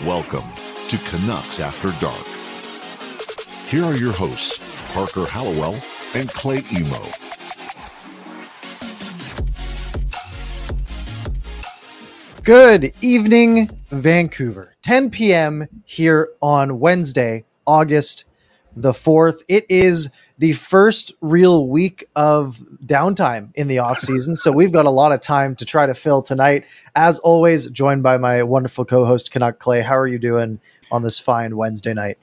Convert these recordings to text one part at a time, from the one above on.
Welcome to Canucks After Dark. Here are your hosts, Parker Hallowell and Clay Emo. Good evening, Vancouver. 10 p.m. here on Wednesday, August the 4th. It is the first real week of downtime in the off season, so we've got a lot of time to try to fill tonight. As always, joined by my wonderful co-host Canuck Clay. How are you doing on this fine Wednesday night?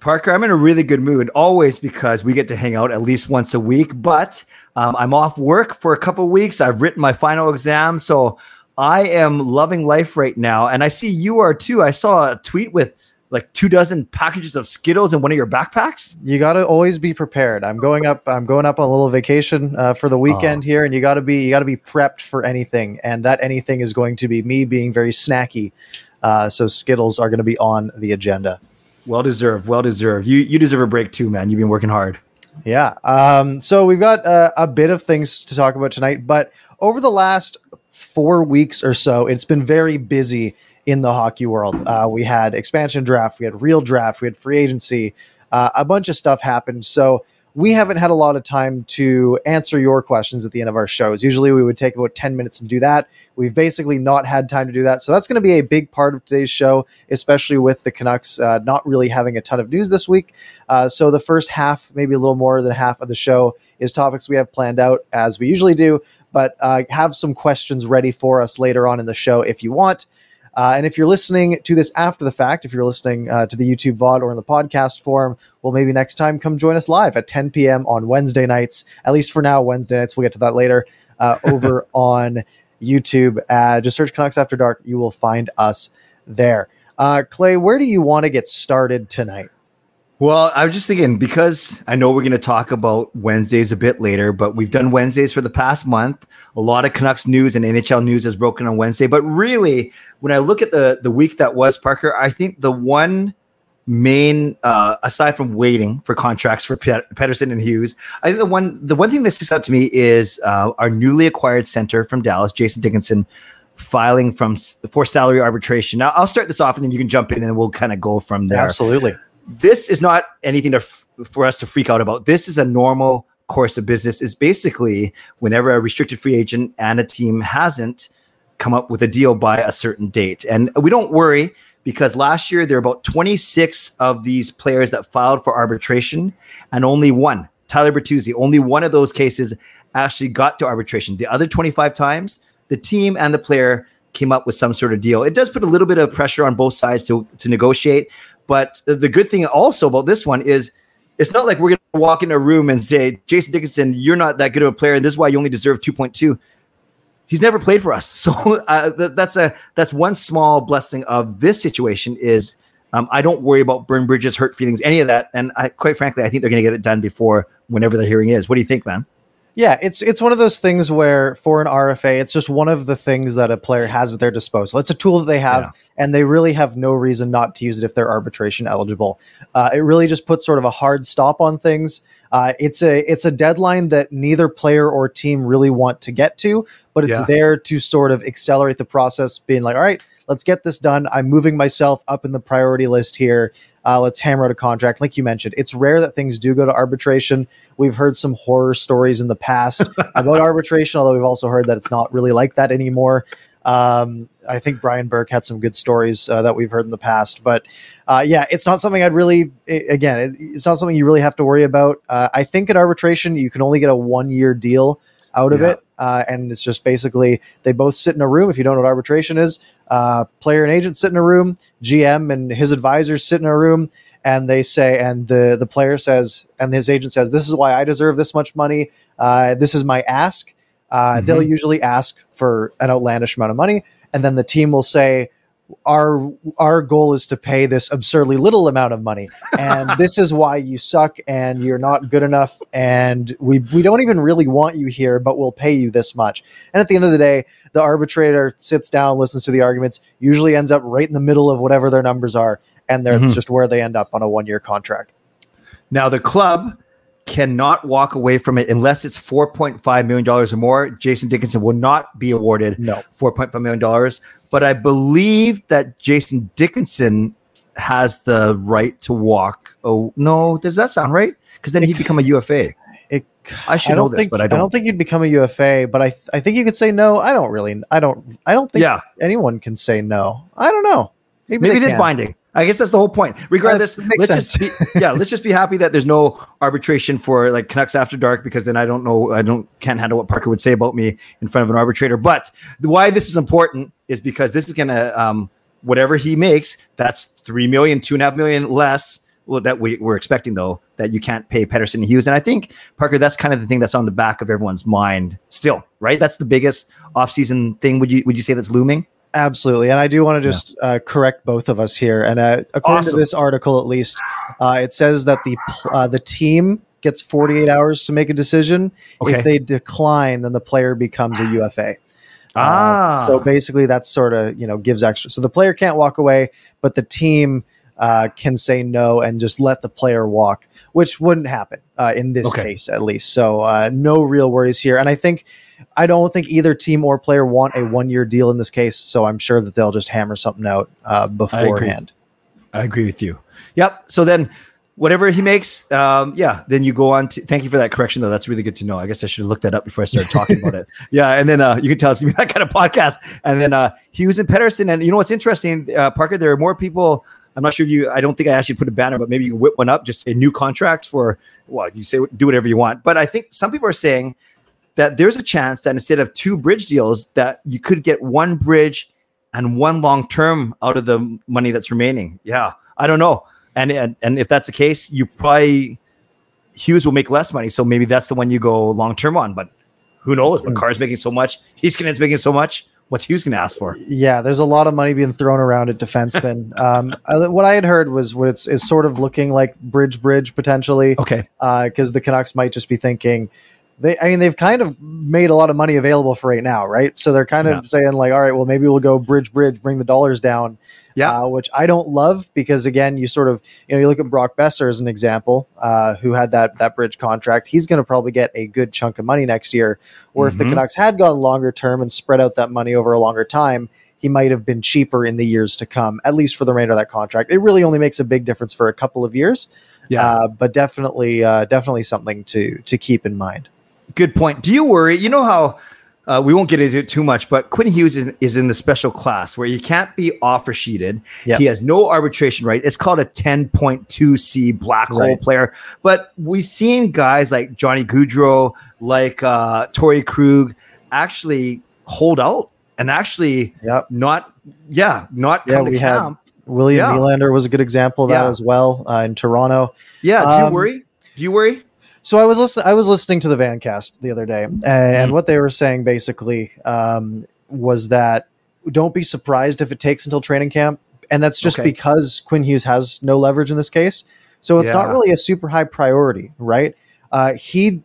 Parker, I'm in a really good mood always because we get to hang out at least once a week. But um, I'm off work for a couple weeks. I've written my final exam, so I am loving life right now. And I see you are too. I saw a tweet with like two dozen packages of Skittles in one of your backpacks. You got to always be prepared. I'm going up. I'm going up on a little vacation uh, for the weekend oh. here, and you got to be you got to be prepped for anything. And that anything is going to be me being very snacky. Uh, so Skittles are going to be on the agenda. Well deserved. Well deserved. You you deserve a break too, man. You've been working hard. Yeah. Um, so we've got uh, a bit of things to talk about tonight, but over the last four weeks or so, it's been very busy in the hockey world. Uh, we had expansion draft, we had real draft, we had free agency, uh, a bunch of stuff happened. So we haven't had a lot of time to answer your questions at the end of our shows. Usually we would take about 10 minutes and do that. We've basically not had time to do that. So that's going to be a big part of today's show, especially with the Canucks uh, not really having a ton of news this week. Uh, so the first half, maybe a little more than half of the show, is topics we have planned out as we usually do but uh, have some questions ready for us later on in the show if you want. Uh, and if you're listening to this after the fact, if you're listening uh, to the YouTube VOD or in the podcast form, well, maybe next time come join us live at 10 p.m. on Wednesday nights. At least for now, Wednesday nights. We'll get to that later uh, over on YouTube. Uh, just search Canucks After Dark. You will find us there. Uh, Clay, where do you want to get started tonight? Well, I was just thinking because I know we're going to talk about Wednesdays a bit later, but we've done Wednesdays for the past month. A lot of Canucks news and NHL news has broken on Wednesday. But really, when I look at the the week that was Parker, I think the one main uh, aside from waiting for contracts for Pettersson and Hughes, I think the one the one thing that sticks out to me is uh, our newly acquired center from Dallas, Jason Dickinson, filing from for salary arbitration. Now, I'll start this off, and then you can jump in, and we'll kind of go from there. Absolutely this is not anything to f- for us to freak out about. This is a normal course of business. Is basically whenever a restricted free agent and a team hasn't come up with a deal by a certain date, and we don't worry because last year there were about 26 of these players that filed for arbitration, and only one, Tyler Bertuzzi, only one of those cases actually got to arbitration. The other 25 times, the team and the player came up with some sort of deal. It does put a little bit of pressure on both sides to to negotiate, but the good thing also about this one is it's not like we're going to walk in a room and say, Jason Dickinson, you're not that good of a player, and this is why you only deserve 2.2. He's never played for us, so uh, that's a that's one small blessing of this situation. Is um, I don't worry about burn bridges, hurt feelings, any of that, and I, quite frankly, I think they're going to get it done before whenever the hearing is. What do you think, man? Yeah, it's it's one of those things where for an RFA, it's just one of the things that a player has at their disposal. It's a tool that they have, yeah. and they really have no reason not to use it if they're arbitration eligible. Uh, it really just puts sort of a hard stop on things. Uh, it's a it's a deadline that neither player or team really want to get to, but it's yeah. there to sort of accelerate the process. Being like, all right, let's get this done. I'm moving myself up in the priority list here. Uh, let's hammer out a contract. Like you mentioned, it's rare that things do go to arbitration. We've heard some horror stories in the past about arbitration, although we've also heard that it's not really like that anymore. Um, I think Brian Burke had some good stories uh, that we've heard in the past, but uh, yeah, it's not something I'd really. again, it's not something you really have to worry about. Uh, I think at arbitration you can only get a one year deal out of yeah. it, uh, and it's just basically they both sit in a room. If you don't know what arbitration is, uh, player and agent sit in a room, GM and his advisors sit in a room, and they say, and the the player says, and his agent says, "This is why I deserve this much money. Uh, this is my ask." Uh, mm-hmm. They'll usually ask for an outlandish amount of money, and then the team will say, our our goal is to pay this absurdly little amount of money and this is why you suck and you're not good enough and we we don't even really want you here but we'll pay you this much and at the end of the day the arbitrator sits down listens to the arguments usually ends up right in the middle of whatever their numbers are and that's mm-hmm. just where they end up on a one year contract now the club cannot walk away from it unless it's $4.5 million or more. Jason Dickinson will not be awarded no. $4.5 million. But I believe that Jason Dickinson has the right to walk. Oh no, does that sound right? Because then he'd become a UFA. It, I should I know this, think but I don't. I don't. think you'd become a UFA, but I th- I think you could say no. I don't really. I don't. I don't think Yeah, anyone can say no. I don't know. Maybe, maybe it is can. binding. I guess that's the whole point. Regardless, let's just be, yeah, let's just be happy that there's no arbitration for like Canucks after dark because then I don't know, I don't can't handle what Parker would say about me in front of an arbitrator. But why this is important is because this is gonna um, whatever he makes, that's three million, two and a half million less. Well, that we, we're expecting though that you can't pay Pettersson Hughes, and I think Parker, that's kind of the thing that's on the back of everyone's mind still, right? That's the biggest offseason thing. Would you would you say that's looming? Absolutely, and I do want to just uh, correct both of us here. And uh, according Awesome. to this article, at least, uh, it says that the uh, the team gets 48 hours to make a decision. Okay. If they decline, then the player becomes a UFA. Ah. Uh, so basically, that sort of you know gives extra. So the player can't walk away, but the team uh, can say no and just let the player walk, which wouldn't happen uh, in this Okay. case, at least. So uh, no real worries here. And I think I don't think either team or player want a one year deal in this case. So I'm sure that they'll just hammer something out uh, beforehand. I agree with you. Yep. So then, whatever he makes, um, yeah, then you go on to. Thank you for that correction, though. That's really good to know. I guess I should have looked that up before I started talking about it. Yeah, and then uh, you can tell it's gonna be that kind of podcast. And then uh, Hughes and Pettersson, and you know what's interesting, uh, Parker? There are more people. I'm not sure if you. I don't think I asked you to put a banner, but maybe you can whip one up. Just a new contract for. Well, you say do whatever you want, but I think some people are saying that there's a chance that instead of two bridge deals, that you could get one bridge and one long term out of the money that's remaining. Yeah, I don't know. And, and and if that's the case, you probably Hughes will make less money, so maybe that's the one you go long term on. But who knows? What Carr's making so much, Heiskanen's making so much. What's Hughes going to ask for? Yeah, there's a lot of money being thrown around at defensemen. um, I, what I had heard was what it's is sort of looking like bridge bridge potentially. Okay, because the Canucks might just be thinking they. I mean, they've kind of made a lot of money available for right now, right? So they're kind of Yeah. saying like, all right, well, maybe we'll go bridge, bridge, bring the dollars down. Yeah. uh, which I don't love because again, you sort of you know you look at Brock Boeser as an example, uh, who had that that bridge contract. He's going to probably get a good chunk of money next year. Or if the Mhm. Canucks had gone longer term and spread out that money over a longer time. He might have been cheaper in the years to come, at least for the remainder of that contract. It really only makes a big difference for a couple of years, yeah, uh, but definitely, uh, definitely something to to keep in mind. Good point. Do you worry? You know how uh, we won't get into it too much, but Quinn Hughes is, is in the special class where you can't be offer sheeted. Yep. He has no arbitration right. It's called a 10.2C black hole Right. player. But we've seen guys like Johnny Gaudreau, like uh, Torrey Krug, actually hold out and actually Yep. not, yeah, not Yeah, come to we had- camp. William Yeah. Nylander was a good example of that Yeah. as well uh, in Toronto. yeah, do you um, worry? Do you worry? So I was listening. I was listening to the Vancast the other day, and, and Mhm. what they were saying basically um, was that don't be surprised if it takes until training camp, and that's just Okay. because Quinn Hughes has no leverage in this case. So it's not really a super high priority, right? Uh, he,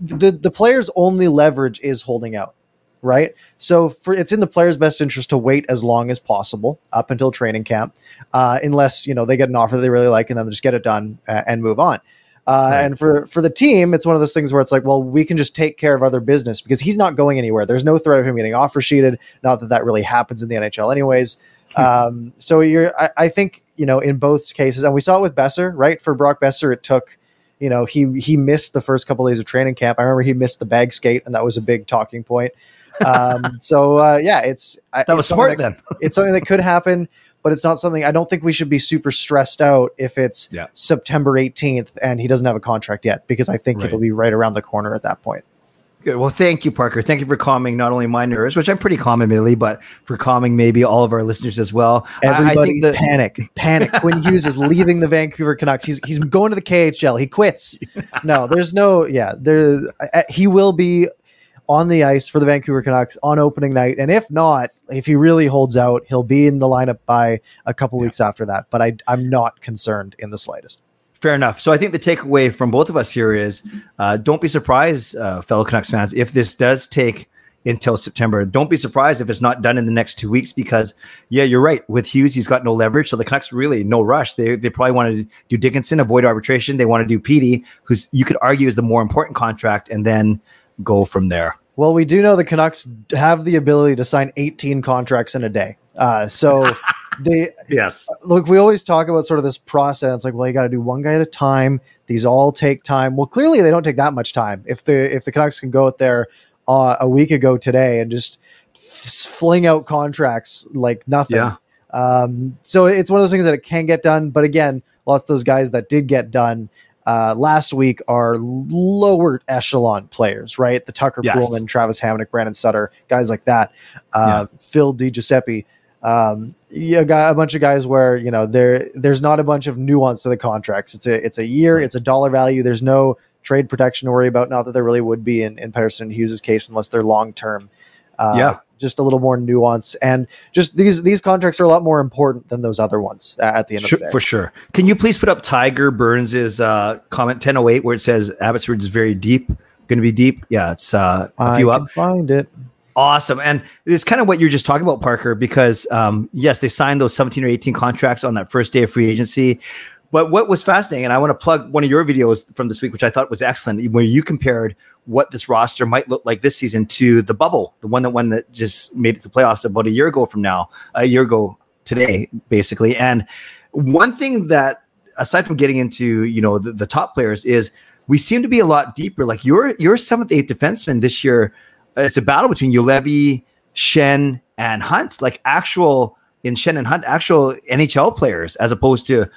the the player's only leverage is holding out, right? So for it's in the player's best interest to wait as long as possible up until training camp, uh, unless you know they get an offer that they really like and then they just get it done uh, and move on. Uh, Right. And for for the team, it's one of those things where it's like, well, we can just take care of other business because he's not going anywhere. There's no threat of him getting offer sheeted. Not that that really happens in the NHL, anyways. um, so you're, I, I think you know, in both cases, and we saw it with Boeser, right? For Brock Boeser, it took, you know, he he missed the first couple days of training camp. I remember he missed the bag skate, and that was a big talking point. Um, so uh, yeah, it's That was smart then. it's something that could happen, but it's not something I don't think we should be super stressed out if it's Yeah. September 18th and he doesn't have a contract yet, because I think Right. it'll be right around the corner at that point. Good. Well, thank you, Parker. Thank you for calming not only my nerves, which I'm pretty calm admittedly, but for calming maybe all of our listeners as well. Everybody that- panic, panic. Quinn Hughes is leaving the Vancouver Canucks. He's he's going to the KHL. He quits. No, there's no yeah. There uh, he will be on the ice for the Vancouver Canucks on opening night, and if not, if he really holds out, he'll be in the lineup by a couple weeks after that. But I I'm not concerned in the slightest. Fair enough. So I think the takeaway from both of us here is uh, don't be surprised, uh, fellow Canucks fans, if this does take until September. Don't be surprised if it's not done in the next two weeks because, yeah, you're right. With Hughes, he's got no leverage. So the Canucks really no rush. They, they probably want to do Dickinson, avoid arbitration. They want to do Petey, who's you could argue is the more important contract, and then go from there. Well, we do know the Canucks have the ability to sign 18 contracts in a day. Uh, so they yes. look. We always talk about sort of this process. It's like, well, you got to do one guy at a time. These all take time. Well, clearly they don't take that much time. If the if the Canucks can go out there uh, a week ago today and just fling out contracts like nothing. Yeah. Um, so it's one of those things that it can get done. But again, lots of those guys that did get done uh, last week are lower echelon players, right? The Tucker Yes. Poolman, Travis Hamonic, Brandon Sutter, guys like that. Uh, Phil Di Giuseppe. Um, you got a bunch of guys where you know there there's not a bunch of nuance to the contracts. It's a it's a year, it's a dollar value. There's no trade protection to worry about. Not that there really would be in, in Pettersson and Hughes' case unless they're long term. Uh, Yeah. Just a little more nuance and just these these contracts are a lot more important than those other ones at the end Sure, of the day. for sure. Can you please put up Tiger Burns's uh, comment 1008 where it says Abbotsford is very deep, going to be deep? Yeah, it's uh, a few up. find it. Awesome. And it's kind of what you're just talking about, Parker, because um, yes, they signed those 17 or 18 contracts on that first day of free agency. But what was fascinating, and I want to plug one of your videos from this week, which I thought was excellent, where you compared what this roster might look like this season to the bubble, the one that one that just made it to playoffs about a year ago from now, a year ago today, basically. And one thing that, aside from getting into you know the, the top players, is we seem to be a lot deeper. Like your your seventh, eighth defenseman this year it's a battle between Juolevi, Schenn, and Hunt, like actual in Schenn and Hunt, actual NHL players, as opposed to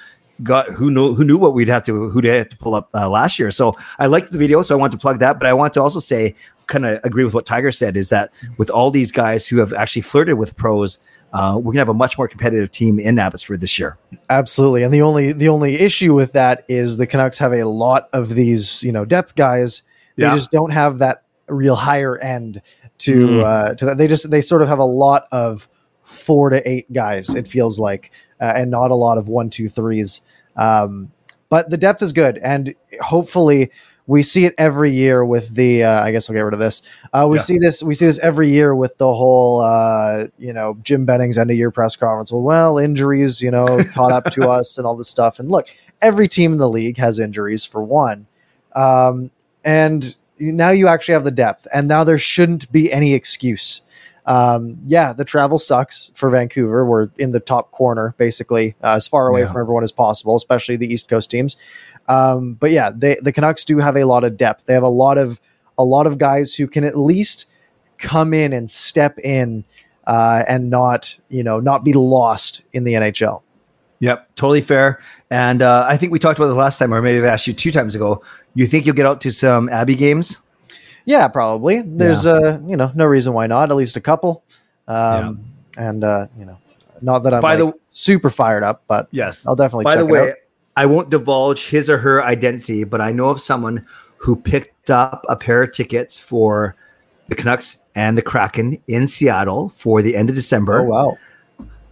got who knew who knew what we'd have to who they had to pull up uh, last year. So I liked the video, so I want to plug that, but I want to also say, kind of agree with what Tiger said, is that with all these guys who have actually flirted with pros. Uh, we're gonna have a much more competitive team in Abbotsford this year. Absolutely. And the only the only issue with that is the Canucks have a lot of these, you know, depth guys. They Yeah. just don't have that real higher end to Mm. uh to that. They just they sort of have a lot of four to eight guys, it feels like, uh, and not a lot of one, two, threes. Um, but the depth is good, and hopefully we see it every year with the. Uh, I guess I'll get rid of this. Uh, we Yeah. see this. We see this every year with the whole, uh, you know, Jim Benning's end of year press conference. Well, well, injuries, you know, caught up to us and all this stuff. And look, every team in the league has injuries for one, um, and now you actually have the depth, and now there shouldn't be any excuse. Um, yeah, the travel sucks for Vancouver. We're in the top corner, basically, uh, as far away Yeah. from everyone as possible, especially the East Coast teams. Um, but yeah, they, the Canucks do have a lot of depth. They have a lot of a lot of guys who can at least come in and step in uh, and not you know not be lost in the NHL. Yep, totally fair. And uh, I think we talked about this last time, or maybe I asked you two times ago. You think you'll get out to some Abbey games? Yeah, probably. There's uh you know no reason why not. At least a couple. Um, And uh, you know, not that I'm By the- like, super fired up, but Yes. I'll definitely By check the it way, out. I won't divulge his or her identity, but I know of someone who picked up a pair of tickets for the Canucks and the Kraken in Seattle for the end of December. Oh wow.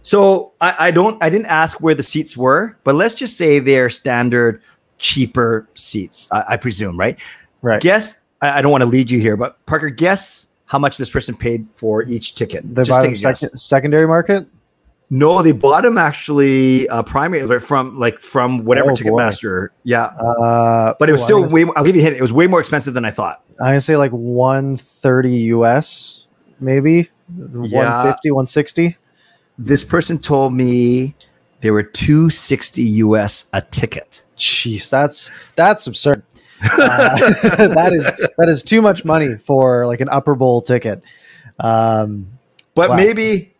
So I, I don't I didn't ask where the seats were, but let's just say they're standard cheaper seats, I, I presume, right? Right. Guess I, I don't want to lead you here, but Parker, guess how much this person paid for each ticket. They them a secondary market. No, they bought them actually uh, primary from like from whatever Oh. Ticketmaster. Yeah, Uh, but it was oh, still way. I'll give you a hint. It was way more expensive than I thought. I'm gonna say like 130 US, maybe 150, 160. This person told me they were two sixty US a ticket. Jeez, that's that's absurd. Uh, that is that is too much money for like an upper bowl ticket. Um, But Wow. maybe.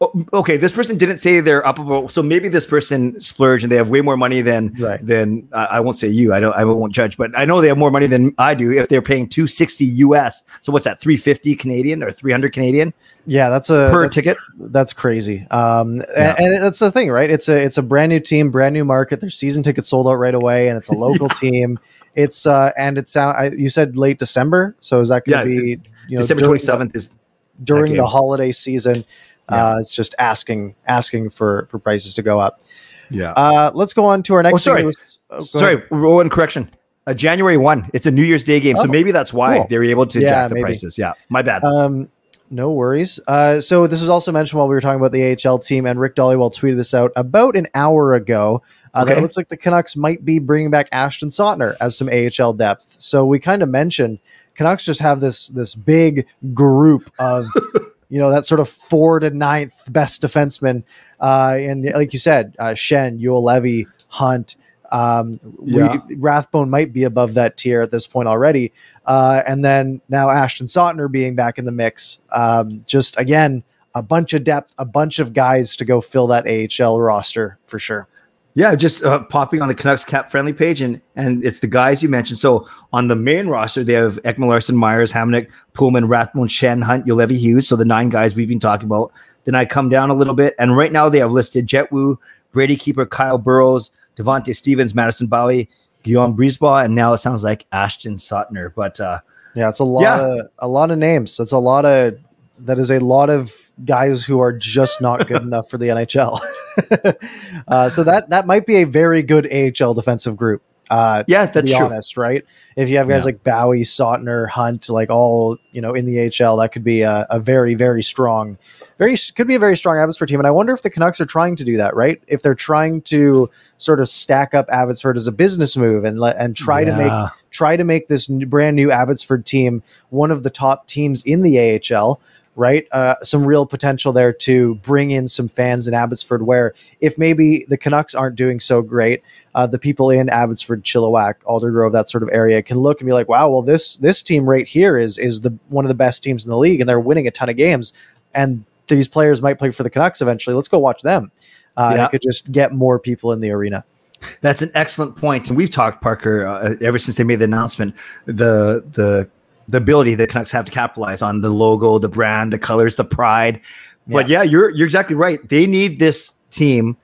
oh, Okay, this person didn't say they're upper bowl, so maybe this person splurged and they have way more money than Right. than uh, I won't say you. I don't. I won't judge, but I know they have more money than I do if they're paying two sixty US. So what's that? Three fifty Canadian or three hundred Canadian yeah, that's a per that's, ticket? that's crazy. Um, Yeah. and, and that's the thing, right? It's a it's a brand new team, brand new market. Their season tickets sold out right away, and it's a local team. It's uh, and it's out. You said late December, so is that going Yeah, to be you know December twenty seventh is during the holiday season? Yeah. Uh, it's just asking asking for for prices to go up. yeah. Uh, let's go on to our next. Oh, sorry. was- oh, Sorry, ahead. one correction. Uh, January one. It's a New Year's Day game, so Oh, maybe that's why cool. they were able to Yeah, jack the maybe. prices. Yeah, my bad. Um, no worries. Uh, so this was also mentioned while we were talking about the AHL team, and Rick Dhaliwal tweeted this out about an hour ago. Uh, That it looks like the Canucks might be bringing back Ashton Sautner as some AHL depth. So we kind of mentioned Canucks just have this this big group of you know that sort of four to ninth best defenseman, uh, and like you said, uh, Schenn, Levy, Hunt. Um, Yeah. we, Rathbone might be above that tier at this point already, uh, and then now Ashton Sautner being back in the mix. Um, just again, a bunch of depth, a bunch of guys to go fill that AHL roster for sure. Yeah, just uh, popping on the Canucks cap friendly page, and and it's the guys you mentioned. So on the main roster, they have Ekman-Larsson, Myers, Hamonic, Poolman, Rathbone, Schenn, Hunt, Juolevi Hughes. So the nine guys we've been talking about. Then I come down a little bit, and right now they have listed Jett Woo, Brady Keeper, Kyle Burroughs, Devante Stephens, Madison Bowey, Guillaume Brisebois, and now it sounds like Ashton Sautner. But uh, Yeah, it's a lot Yeah. of a lot of names. It's a lot of that is a lot of guys who are just not good enough for the NHL. uh, so that that might be a very good AHL defensive group. Uh, yeah, to that's be true. honest, right? If you have guys Yeah. like Bowey, Sautner, Hunt, like all you know in the AHL, that could be a, a very, very strong, very could be a very strong Abbotsford team. And I wonder if the Canucks are trying to do that, right? If they're trying to sort of stack up Abbotsford as a business move and let and try to make try to make this brand new Abbotsford team one of the top teams in the AHL. Right, uh, some real potential there to bring in some fans in Abbotsford. Where if maybe the Canucks aren't doing so great, uh, the people in Abbotsford, Chilliwack, Aldergrove, that sort of area can look and be like, "Wow, well this this team right here is is the one of the best teams in the league, and they're winning a ton of games, and these players might play for the Canucks eventually. Let's go watch them." Uh, Yeah. Could just get more people in the arena. That's an excellent point, and we've talked Parker uh, ever since they made the announcement. The the the ability the Canucks have to capitalize on the logo, the brand, the colors, the pride. But yeah, you're you're exactly right. They need this team.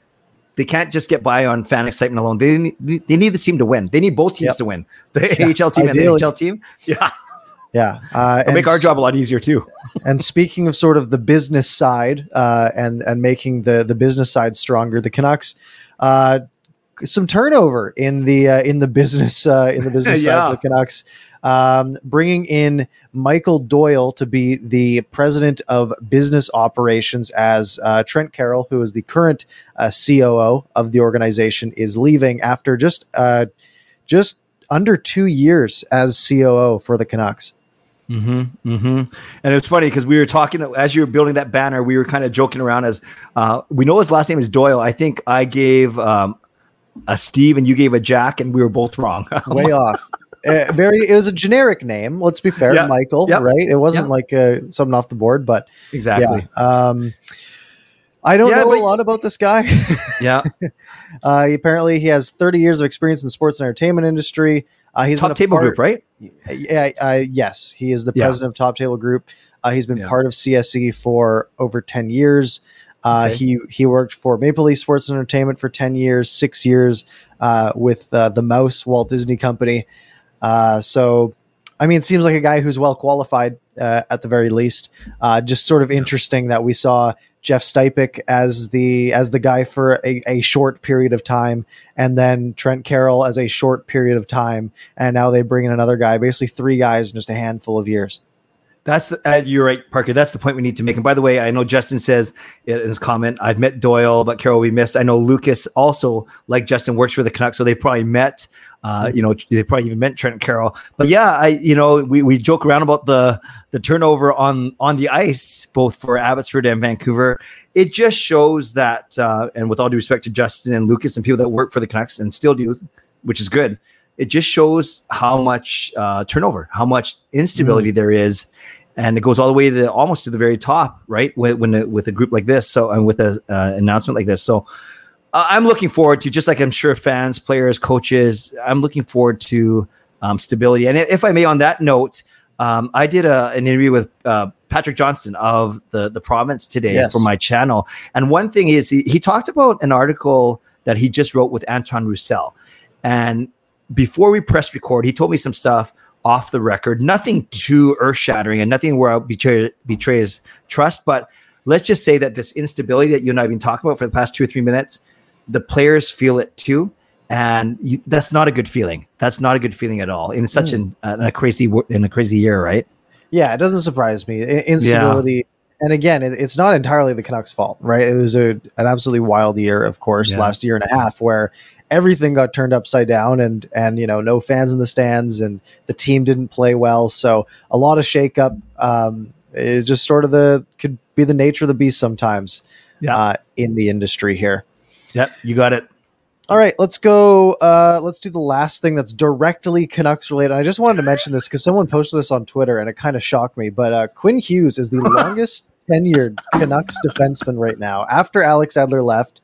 They can't just get by on fan excitement alone. They need, they need this team to win. They need both teams Yep. to win. The AHL team ideally. and the NHL team. Yeah, Yeah, uh, it'll and make our job a lot easier too. And speaking of sort of the business side uh, and and making the the business side stronger, the Canucks. Uh, some turnover in the uh, in the business uh, in the business side of the Canucks, um, bringing in Michael Doyle to be the president of business operations as uh, Trent Carroll, who is the current uh, COO of the organization, is leaving after just uh, just under two years as COO for the Canucks. Mm-hmm, mm-hmm. And it's funny because we were talking as you were building that banner, we were kind of joking around as uh, we know his last name is Doyle. I think I gave um, a Steve and you gave a Jack, and we were both wrong. way off. Uh, very, it was a generic name. Let's be fair, Yeah. Michael. Yep. Right? It wasn't Yep. like uh, something off the board, but exactly. yeah. Um, I don't Yeah, know but- a lot about this guy. Yeah. uh, apparently, he has 30 years of experience in the sports and entertainment industry. Uh, he's Top table part- group, right? Yeah, uh, yes, he is the Yeah. president of Top Table Group. Uh, he's been Yeah. part of CSE for over 10 years. Uh, Okay. He he worked for Maple Leaf Sports and Entertainment for 10 years, six years uh, with uh, the Mouse Walt Disney Company. Uh, so, I mean, it seems like a guy who's well qualified uh, at the very least. Uh, just sort of interesting that we saw Jeff Stipec as the as the guy for a, a short period of time, and then Trent Carroll as a short period of time, and now they bring in another guy, basically three guys in just a handful of years. That's the, uh, you're right, Parker. That's the point we need to make. And by the way, I know Justin says in his comment, I've met Doyle, but Carroll we missed. I know Lucas also, like Justin, works for the Canucks, so they probably met. Uh, you know, they probably even meant Trent Carroll. But yeah, I you know we, we joke around about the the turnover on on the ice, both for Abbotsford and Vancouver. It just shows that, uh, and with all due respect to Justin and Lucas and people that work for the Canucks and still do, which is good. It just shows how much uh, turnover, how much instability there is and it goes all the way to the, almost to the very top, right? When, when it- with a group like this, so and with an uh, announcement like this, so uh, I'm looking forward to just like I'm sure fans, players, coaches. I'm looking forward to um, stability. And if I may, on that note, um, I did a, an interview with uh, Patrick Johnston of the the province today Yes. for my channel, and one thing is he, he talked about an article that he just wrote with Anton Roussel, and before we press record, he told me some stuff off the record, nothing too earth shattering and nothing where I'll betray, betray his trust. But let's just say that this instability that you and I have been talking about for the past two or three minutes, the players feel it too. And you, that's not a good feeling. That's not a good feeling at all in such an, in a crazy, in a crazy year, right? Yeah, it doesn't surprise me. Instability and again, it, it's not entirely the Canucks' fault, right? It was a, an absolutely wild year, of course, Yeah. last year and a half, where everything got turned upside down, and and you know, no fans in the stands, and the team didn't play well, so a lot of shakeup. Um, it just sort of the could be the nature of the beast sometimes. Yeah. Uh, in the industry here. Yep, you got it. All right, let's go. Uh, let's do the last thing that's directly Canucks related. I just wanted to mention this because someone posted this on Twitter and it kind of shocked me. But uh, Quinn Hughes is the longest tenured Canucks defenseman right now. After Alex Edler left,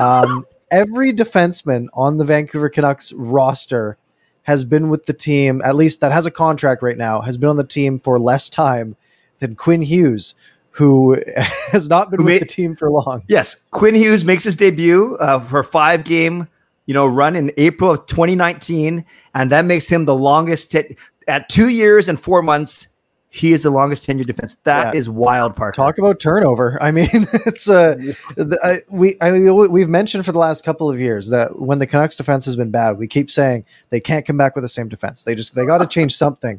um, every defenseman on the Vancouver Canucks roster has been with the team, at least that has a contract right now, has been on the team for less time than Quinn Hughes, who has not been with made- the team for long. Yes, Quinn Hughes makes his debut uh, for five game, you know, run in April of 2019, and that makes him the longest te- at two years and four months. He is the longest tenured defense. That is Yeah. wild, Parker. Talk about turnover. I mean, it's uh, the, I, we I, mean, we've mentioned for the last couple of years that when the Canucks defense has been bad, we keep saying they can't come back with the same defense. They just they got to change something.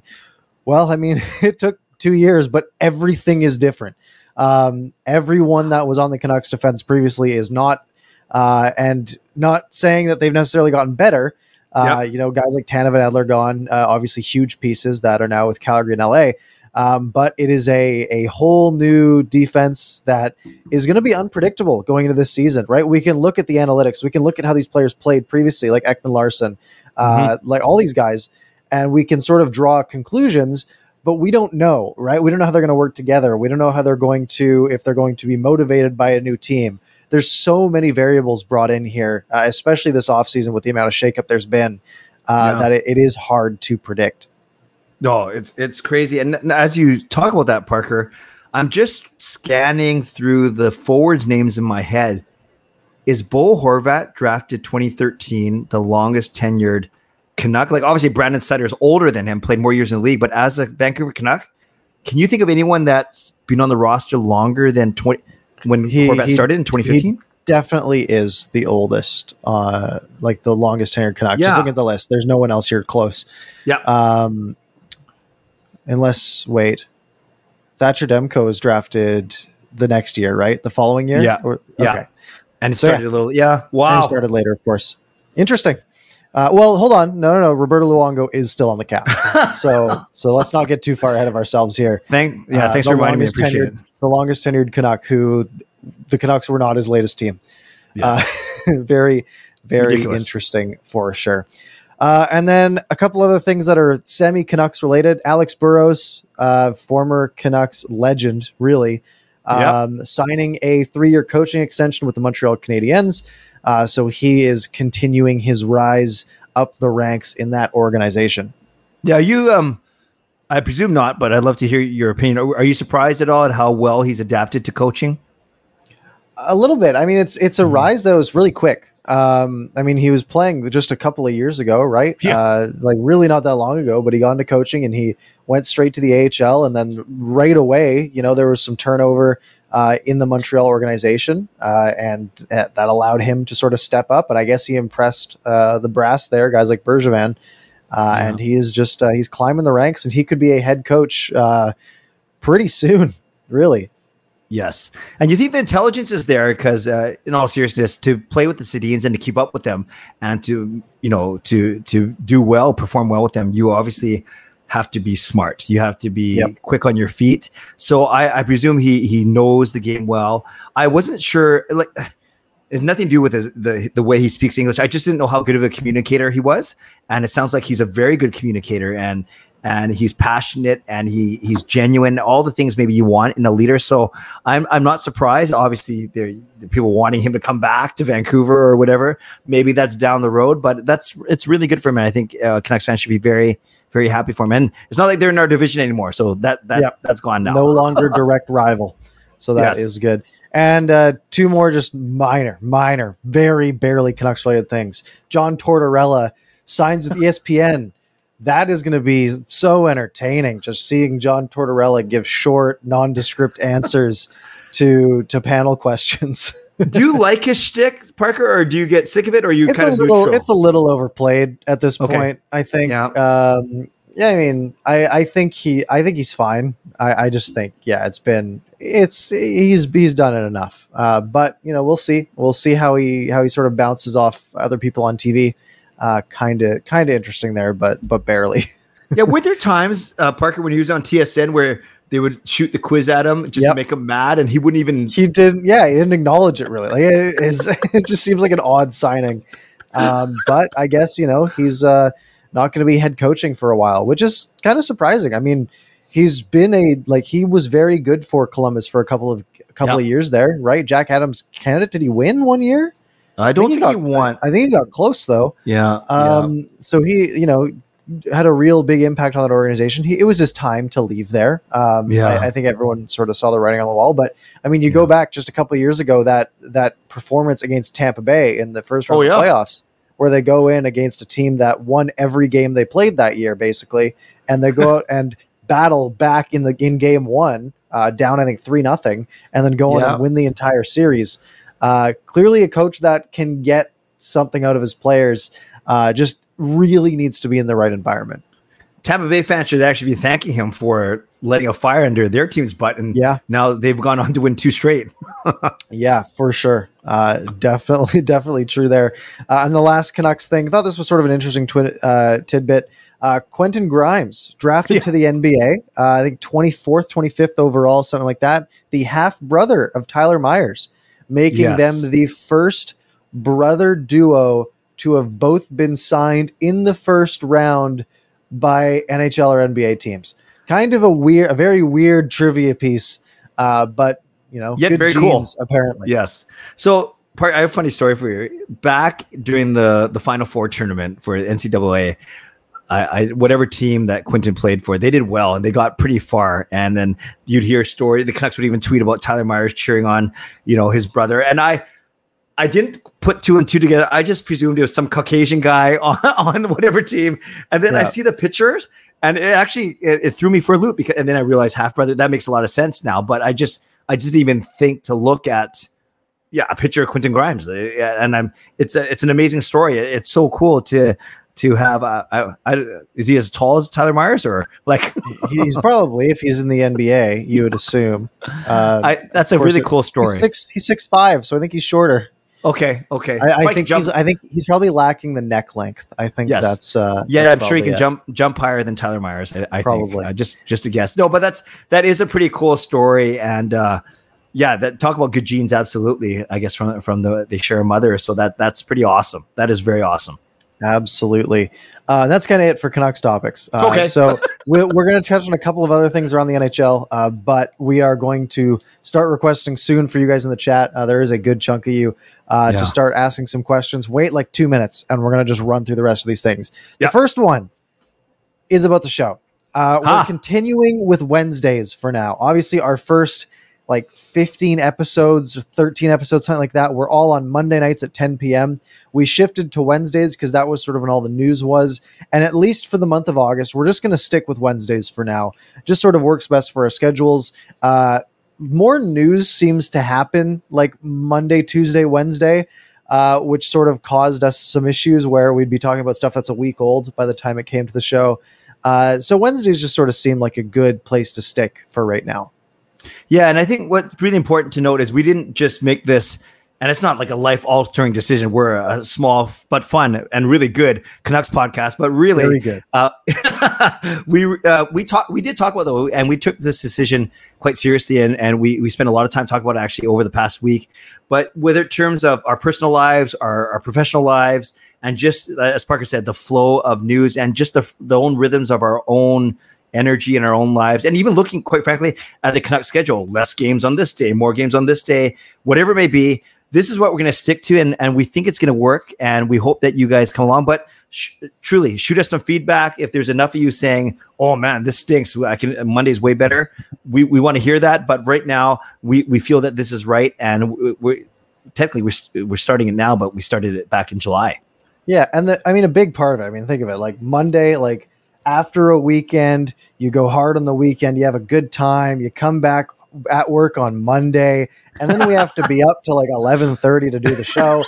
Well, I mean, it took two years, but everything is different. Um, everyone that was on the Canucks defense previously is not, uh, and not saying that they've necessarily gotten better. Uh, You know, guys like Tanev and Edler gone, uh, obviously huge pieces that are now with Calgary and LA. Um, but it is a a whole new defense that is going to be unpredictable going into this season, right? We can look at the analytics, we can look at how these players played previously, like Ekman-Larsson, uh, like all these guys, and we can sort of draw conclusions. But we don't know, right? We don't know how they're going to work together. We don't know how they're going to, if they're going to be motivated by a new team. There's so many variables brought in here, uh, especially this offseason with the amount of shakeup there's been, uh, Yeah. that it, it is hard to predict. No, it's it's crazy. And as you talk about that, Parker, I'm just scanning through the forwards names in my head. Is Bo Horvat drafted 2013 the longest tenured Canuck? Like obviously Brandon Sutter is older than him, played more years in the league, but as a Vancouver Canuck, can you think of anyone that's been on the roster longer than 20 when He- Horvat he- started in 2015? definitely is the oldest, uh, like the longest tenured Canuck. Yeah. Just look at the list. There's no one else here close. Yeah. Um, unless wait, Thatcher Demko was drafted the next year, right? The following year. Yeah. Or, Yeah. And it So, yeah. started a little, yeah. And Wow. he started later, of course. Interesting. Uh, well, hold on. No, no, no. Roberto Luongo is still on the cap. so, so let's not get too far ahead of ourselves here. Thank, yeah, Uh, thanks for reminding me. Appreciate it. The longest tenured Canuck, who the Canucks were not his latest team. Yes. Uh, very, very Ridiculous. interesting for sure. Uh, and then a couple other things that are semi Canucks related. Alex Burrows, uh, former Canucks legend, really, Um, signing a three year coaching extension with the Montreal Canadiens. Uh, so he is continuing his rise up the ranks in that organization. Yeah, you um I presume not, but I'd love to hear your opinion. Are, are you surprised at all at how well he's adapted to coaching? A little bit. I mean, it's it's a Mm-hmm. rise that was really quick. Um, I mean, he was playing just a couple of years ago, right? Yeah. Uh, like really not that long ago, but he got into coaching and he went straight to the AHL, and then right away, you know, there was some turnover uh, in the Montreal organization, uh, and uh, that allowed him to sort of step up. And I guess he impressed uh, the brass there, guys like Bergevin, uh, Yeah. and he is just uh, he's climbing the ranks, and he could be a head coach uh, pretty soon, really. Yes. And you think the intelligence is there because, uh, in all seriousness, to play with the Sedins and to keep up with them and to, you know, to to do well, perform well with them, you obviously have to be smart. You have to be Yep. quick on your feet. So I, I presume he he knows the game well. I wasn't sure, like, it's nothing to do with his, the the way he speaks English. I just didn't know how good of a communicator he was, and it sounds like he's a very good communicator and and he's passionate and he he's genuine. All the things maybe you want in a leader. So I'm I'm not surprised. Obviously, there are people wanting him to come back to Vancouver or whatever. Maybe that's down the road, but that's it's really good for him. And I think uh, Canucks fans should be very very happy for him. And it's not like they're in our division anymore, so that that Yep. that's gone now. no longer direct rival. So that is Yes. good. And uh, two more just minor, minor, very barely Canucks related things. John Tortorella signs with ESPN. That is going to be so entertaining. Just seeing John Tortorella give short, nondescript answers to to panel questions. do you like his shtick, Parker, or do you get sick of it, or you it's kind a of little, neutral? it's a little overplayed at this Okay. point. I think. Yeah. Um, Yeah, I mean, I, I think he, I think he's fine. I, I just think, yeah, it's been, it's he's he's done it enough. Uh, but you know, we'll see. We'll see how he how he sort of bounces off other people on TV. Kind of kind of interesting there, but but barely. yeah, were there times uh, Parker when he was on TSN where they would shoot the quiz at him just yep. to make him mad, and he wouldn't even. He didn't. Yeah, he didn't acknowledge it really. Like it, it just seems like an odd signing. Um, but I guess you know he's uh, not going to be head coaching for a while, which is kind of surprising. I mean, he's been a like he was very good for Columbus for a couple of a couple yep. of years there, right? Jack Adams candidate. Did he win one year? I don't I think, think, he, got, won. I think he got close though. Yeah. Um. Yeah. So he, you know, had a real big impact on that organization. He, it was his time to leave there. Um, yeah. I, I, think everyone sort of saw the writing on the wall. But I mean, you yeah. go back just a couple years ago that that performance against Tampa Bay in the first round oh, yeah. of playoffs, where they go in against a team that won every game they played that year, basically, and they go out and battle back in the in game one, uh, down I think three nothing, and then go on yeah. and win the entire series. Uh, clearly, a coach that can get something out of his players. Uh, just really needs to be in the right environment. Tampa Bay fans should actually be thanking him for letting a fire under their team's butt, and yeah, now they've gone on to win two straight. yeah, for sure, uh, definitely, definitely true there. Uh, and the last Canucks thing, I thought this was sort of an interesting twi- uh, tidbit. Uh, Quentin Grimes drafted yeah. to the NBA, uh, I think twenty fourth, twenty fifth overall, something like that. The half brother of Tyler Myers, making yes. them the first brother duo to have both been signed in the first round by NHL or NBA teams. Kind of a weird, a very weird trivia piece, uh, but you know, Yet very genes, cool. apparently. Yes. So, part, I have a funny story for you. Back during the the Final Four tournament for NCAA, I, I, whatever team that Quentin played for, they did well and they got pretty far. And then you'd hear a story. The Canucks would even tweet about Tyler Myers cheering on, you know, his brother. And I, I didn't put two and two together. I just presumed it was some Caucasian guy on, on whatever team. And then yeah. I see the pictures and it actually it, it, threw me for a loop because and then I realized half brother that makes a lot of sense now. But I just I didn't even think to look at yeah a picture of Quentin Grimes and I'm it's a, it's an amazing story. It's so cool to to have uh, I, I, is he as tall as Tyler Myers or like he's probably if he's in the NBA you would assume. Uh, I, that's a really cool story. He's six he's six five so I think he's shorter. Okay, okay. I, I think jump. he's. I think he's probably lacking the neck length. I think yes. that's. Uh, yeah, that's I'm sure he can it. jump jump higher than Tyler Myers. I, I probably uh, just just a guess. No, but that's that is a pretty cool story, and uh, yeah, that talk about good genes. Absolutely, I guess from from the they share a mother, so that that's pretty awesome. That is very awesome. Absolutely. Uh, that's kind of it for Canucks topics. Uh, okay. so we're, we're going to touch on a couple of other things around the NHL, uh, but we are going to start requesting soon for you guys in the chat. Uh, there is a good chunk of you uh, yeah. to start asking some questions. Wait like two minutes, and we're going to just run through the rest of these things. Yep. The first one is about the show. Uh, we're continuing with Wednesdays for now. Obviously, our first – like 15 episodes or 13 episodes, something like that. We're all on Monday nights at 10 p.m. We shifted to Wednesdays because that was sort of when all the news was. And at least for the month of August, we're just going to stick with Wednesdays for now. Just sort of works best for our schedules. Uh, more news seems to happen like Monday, Tuesday, Wednesday. Uh, which sort of caused us some issues where we'd be talking about stuff that's a week old by the time it came to the show. Uh, so Wednesdays just sort of seem like a good place to stick for right now. Yeah, and I think what's really important to note is we didn't just make this, and it's not like a life altering decision. We're a small but fun and really good Canucks podcast, but really, very good. Uh, we uh, we talked we did talk about though, and we took this decision quite seriously, and and we we spent a lot of time talking about it actually over the past week. But whether in terms of our personal lives, our, our professional lives, and just as Parker said, the flow of news and just the the own rhythms of our own energy in our own lives and even looking quite frankly at the Canucks schedule. Less games on this day more games on this day whatever it may be this is what we're going to stick to and, and we think it's going to work and we hope that you guys come along. But sh- truly shoot us some feedback. If there's enough of you saying oh man this stinks i can monday's way better we, we want to hear that. But right now we, we feel that this is right and we, we technically we're, we're starting it now but we started it back in july. Yeah and the, i mean a big part of it i mean think of it like monday like after a weekend, you go hard on the weekend, you have a good time, you come back at work on Monday, and then we have to be up to like 11:30 to do the show.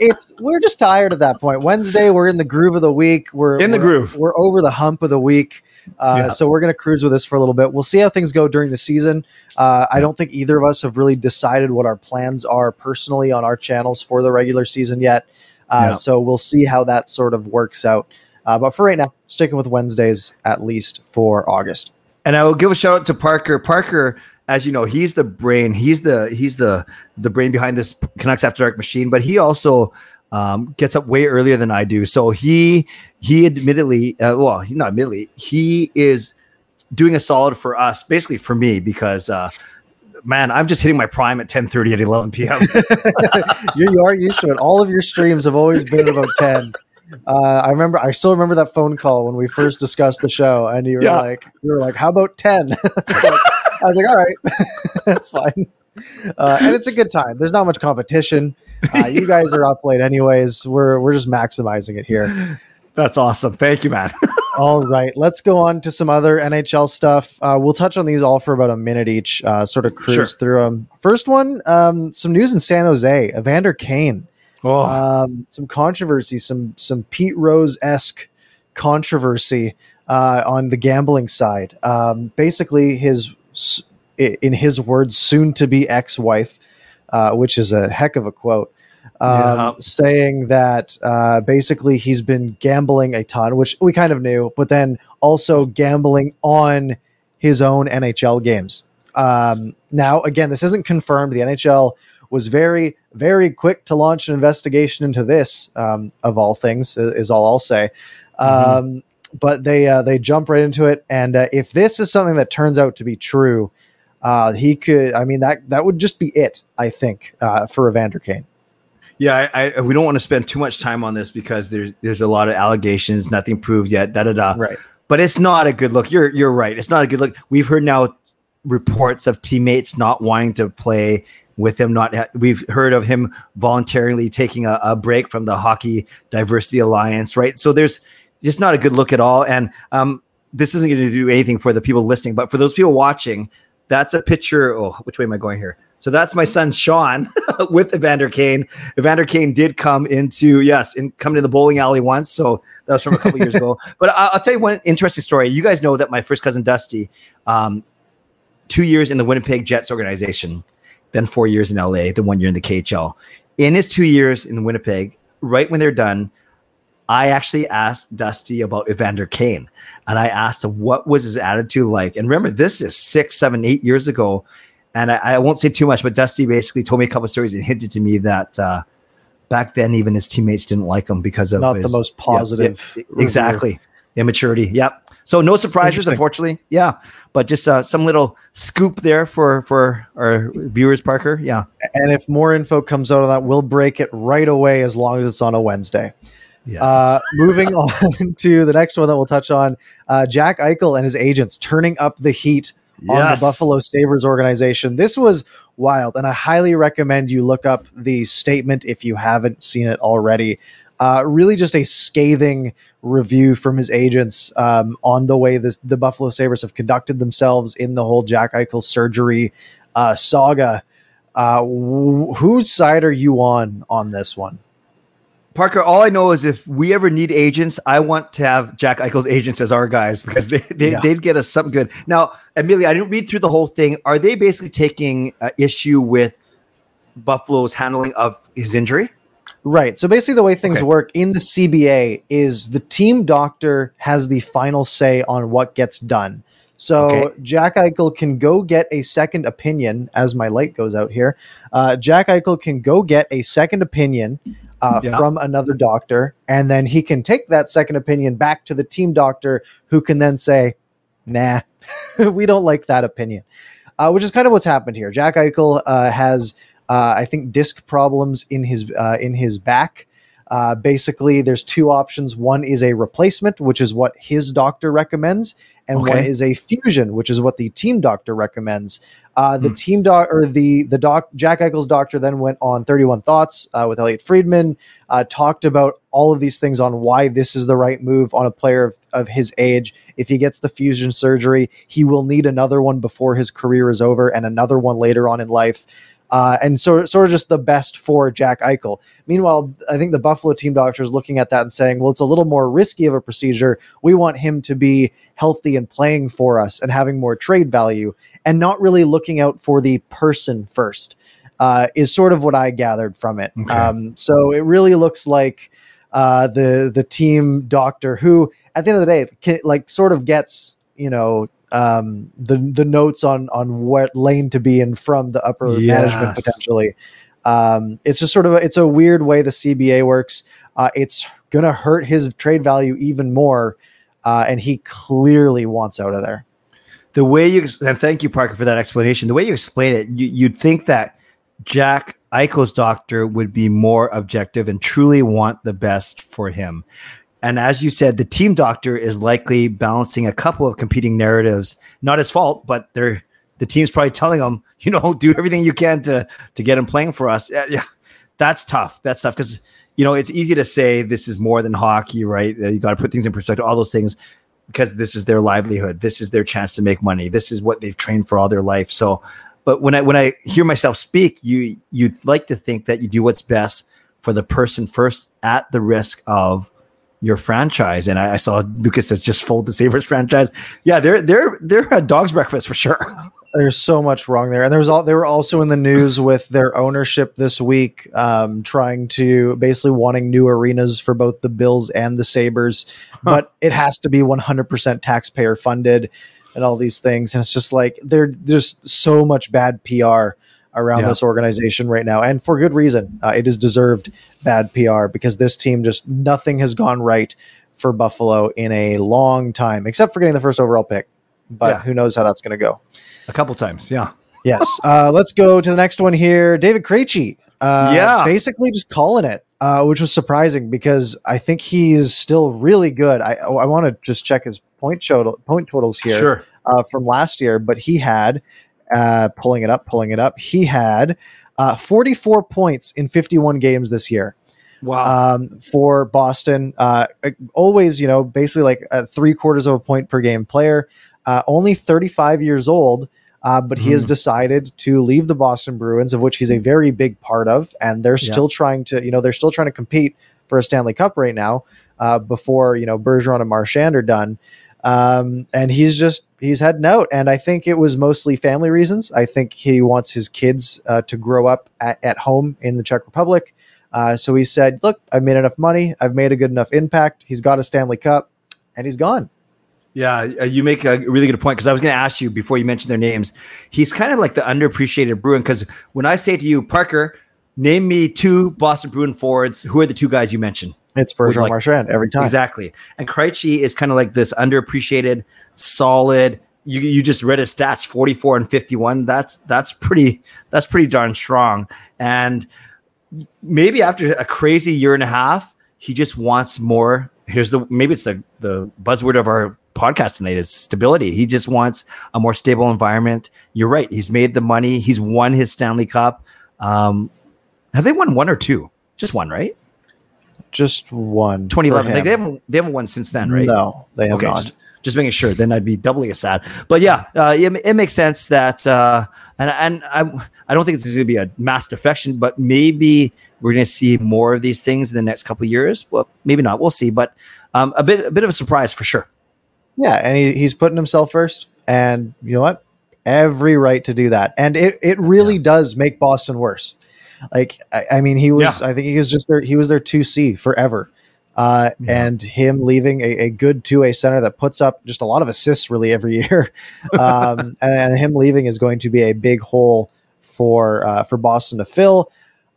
it's we're just tired at that point. Wednesday, we're in the groove of the week. We're In the we're- groove. We're over the hump of the week. Uh, Yeah. So we're going to cruise with this for a little bit. We'll see how things go during the season. Uh, I don't think either of us have really decided what our plans are personally on our channels for the regular season yet. Uh, Yeah. So we'll see how that sort of works out. Uh, but for right now, sticking with Wednesdays at least for August. And I will give a shout out to Parker. Parker, as you know, he's the brain. He's the he's the the brain behind this Canucks After Dark machine. But he also um, gets up way earlier than I do. So he he admittedly, uh, well, he not admittedly, he is doing a solid for us, basically for me, because uh, man, I'm just hitting my prime at 10:30 at 11 p.m. you, you are used to it. All of your streams have always been about 10. Uh, I remember, I still remember that phone call when we first discussed the show, and you were Yeah. like, you were like, how about 10? Like- I was like, all right, that's fine. Uh, and it's a good time. There's not much competition. Uh, you guys are up late anyways. We're, we're just maximizing it here. That's awesome. Thank you, man. All right, let's go on to some other NHL stuff. Uh, we'll touch on these all for about a minute each, uh, sort of cruise Sure. through them. First one, um, some news in San Jose. Evander Kane Oh, um, some controversy, some some Pete Rose esque controversy uh, on the gambling side. Um, basically, his in his words, soon to be ex wife, uh, which is a heck of a quote. Um, Yeah. saying that uh, basically he's been gambling a ton, which we kind of knew, but then also gambling on his own NHL games. Um, now, again, this isn't confirmed. The NHL was very, very quick to launch an investigation into this, um, of all things, is all I'll say. Um, but they uh, they jump right into it, and uh, if this is something that turns out to be true, uh, he could. I mean that that would just be it. I think uh, for Evander Kane. Yeah, I, I, we don't want to spend too much time on this because there's there's a lot of allegations, nothing proved yet. Da da da. Right. But it's not a good look. You're you're right. It's not a good look. We've heard now reports of teammates not wanting to play with him. Not ha- we've heard of him voluntarily taking a, a break from the Hockey Diversity Alliance. Right. So there's just not a good look at all. And um, this isn't going to do anything for the people listening, but for those people watching, that's a picture. Oh, which way am I going here? So that's my son Sean with Evander Kane. Evander Kane did come into yes, and come to the bowling alley once. So that was from a couple years ago. But I, I'll tell you one interesting story. You guys know that my first cousin Dusty, um, two years in the Winnipeg Jets organization, then four years in LA, then one year in the KHL. In his two years in Winnipeg, right when they're done, I actually asked Dusty about Evander Kane. And I asked him what was his attitude like. And remember, this is six, seven, eight years ago. And I, I won't say too much, but Dusty basically told me a couple of stories and hinted to me that uh, back then even his teammates didn't like him because of Not the his- most positive yeah, exactly immaturity. Yep. So no surprises, unfortunately. Yeah, but just uh, some little scoop there for for our viewers, Parker. Yeah. And if more info comes out on that, we'll break it right away as long as it's on a Wednesday. Yes. Uh, moving on to the next one that we'll touch on uh, Jack Eichel and his agents turning up the heat on the Buffalo Sabres organization. This was wild, and I highly recommend you look up the statement if you haven't seen it already. Uh, really, just a scathing review from his agents um, on the way this, the Buffalo Sabres have conducted themselves in the whole Jack Eichel surgery uh, saga. Uh, wh- whose side are you on on this one? Parker, all I know is if we ever need agents, I want to have Jack Eichel's agents as our guys because they, they, Yeah. they'd get us something good. Now, Amelia, I didn't read through the whole thing. Are they basically taking uh, issue with Buffalo's handling of his injury? Right. So basically, the way things Okay. work in the CBA is the team doctor has the final say on what gets done. So Okay. Jack Eichel can go get a second opinion. As my light goes out here, uh, Jack Eichel can go get a second opinion uh, Yeah. from another doctor, and then he can take that second opinion back to the team doctor, who can then say, "Nah, we don't like that opinion," uh, which is kind of what's happened here. Jack Eichel uh, has uh, I think disc problems in his uh, in his back. Uh, basically, there's two options. One is a replacement, which is what his doctor recommends, and one is a fusion, which is what the team doctor recommends. Uh, the Hmm. team doc or the the doc Jack Eichel's doctor then went on 31 Thoughts uh, with Elliot Friedman, uh, talked about all of these things on why this is the right move on a player of, of his age. If he gets the fusion surgery, he will need another one before his career is over, and another one later on in life. Uh, and so sort of just the best for Jack Eichel. Meanwhile, I think the Buffalo team doctor is looking at that and saying, well, it's a little more risky of a procedure. We want him to be healthy and playing for us and having more trade value, and not really looking out for the person first. Uh, is sort of what I gathered from it. Okay. Um, so it really looks like uh, the the team doctor who, at the end of the day, can, like sort of gets you know um, the the notes on on what lane to be in from the upper management potentially. Um, it's just sort of a, it's a weird way the CBA works. Uh, it's gonna hurt his trade value even more, uh, and he clearly wants out of there. the way you and thank you Parker for that explanation. The way you explain it, you, you'd think that Jack Eichel's doctor would be more objective and truly want the best for him. And as you said, the team doctor is likely balancing a couple of competing narratives. Not his fault, but they're the team's probably telling him, you know, do everything you can to to get him playing for us. Yeah, that's tough. That's tough because you know it's easy to say this is more than hockey, right? You got to put things in perspective. All those things because this is their livelihood. This is their chance to make money. This is what they've trained for all their life. So, but when I when I hear myself speak, you you'd like to think that you do what's best for the person first at the risk of your franchise. And I, I saw Lucas has just fold the Sabres franchise. Yeah, they're they're they're a dog's breakfast for sure. There's so much wrong there, and there was all they were also in the news with their ownership this week, um, trying to basically wanting new arenas for both the Bills and the Sabers, but it has to be 100% taxpayer funded, and all these things. And it's just like there, there's so much bad PR around Yeah. this organization right now, and for good reason. Uh, it is deserved bad PR because this team just nothing has gone right for Buffalo in a long time, except for getting the first overall pick. But Yeah. who knows how that's going to go? A couple times, yeah. Yes. Uh, let's go to the next one here. David Krejci. Uh, Yeah. Basically just calling it, uh, which was surprising because I think he's still really good. I, I want to just check his point total point totals here Sure. uh, from last year, but he had uh, pulling it up, pulling it up. He had uh, 44 points in 51 games this year Wow. um, for Boston. Uh, always, you know, basically like a three quarters of a point per game player. Uh, only 35 years old, uh, but he has Mhm. decided to leave the Boston Bruins, of which he's a very big part of, and they're Yeah. still trying to, you know, they're still trying to compete for a Stanley Cup right now. Uh, before you know Bergeron and Marchand are done, um, and he's just he's heading out, and I think it was mostly family reasons. I think he wants his kids uh, to grow up at, at home in the Czech Republic. Uh, so he said, "Look, I've made enough money. I've made a good enough impact. He's got a Stanley Cup, and he's gone." Yeah, uh, you make a really good point because I was going to ask you before you mentioned their names. He's kind of like the underappreciated Bruin because when I say to you, Parker, name me two Boston Bruin forwards, who are the two guys you mentioned? It's Bergeron like- Marchand every time. Exactly. And Krejci is kind of like this underappreciated, solid. You you just read his stats, 44 and 51. That's that's pretty that's pretty darn strong. And maybe after a crazy year and a half, he just wants more. Here's the maybe it's the the buzzword of our podcast tonight is stability. He just wants a more stable environment. You're right. He's made the money. He's won his Stanley Cup. Um, have they won one or two? Just one, right? Just one. 2011. Like they haven't they haven't won since then, right? No, they have okay, not. just, just making sure. Then I'd be doubly as sad. But yeah, uh, it, it makes sense that, uh, and and I I don't think it's going to be a mass defection, but maybe we're going to see more of these things in the next couple of years. Well, maybe not. We'll see. But um, a bit a bit of a surprise for sure. Yeah, and he, he's putting himself first, and you know what? Every right to do that, and it it really does make Boston worse. Like I, I mean, he was. I think he was just their. He was their two C forever, uh, Yeah. and him leaving a, a good two A center that puts up just a lot of assists really every year, um, and, and him leaving is going to be a big hole for uh, for Boston to fill.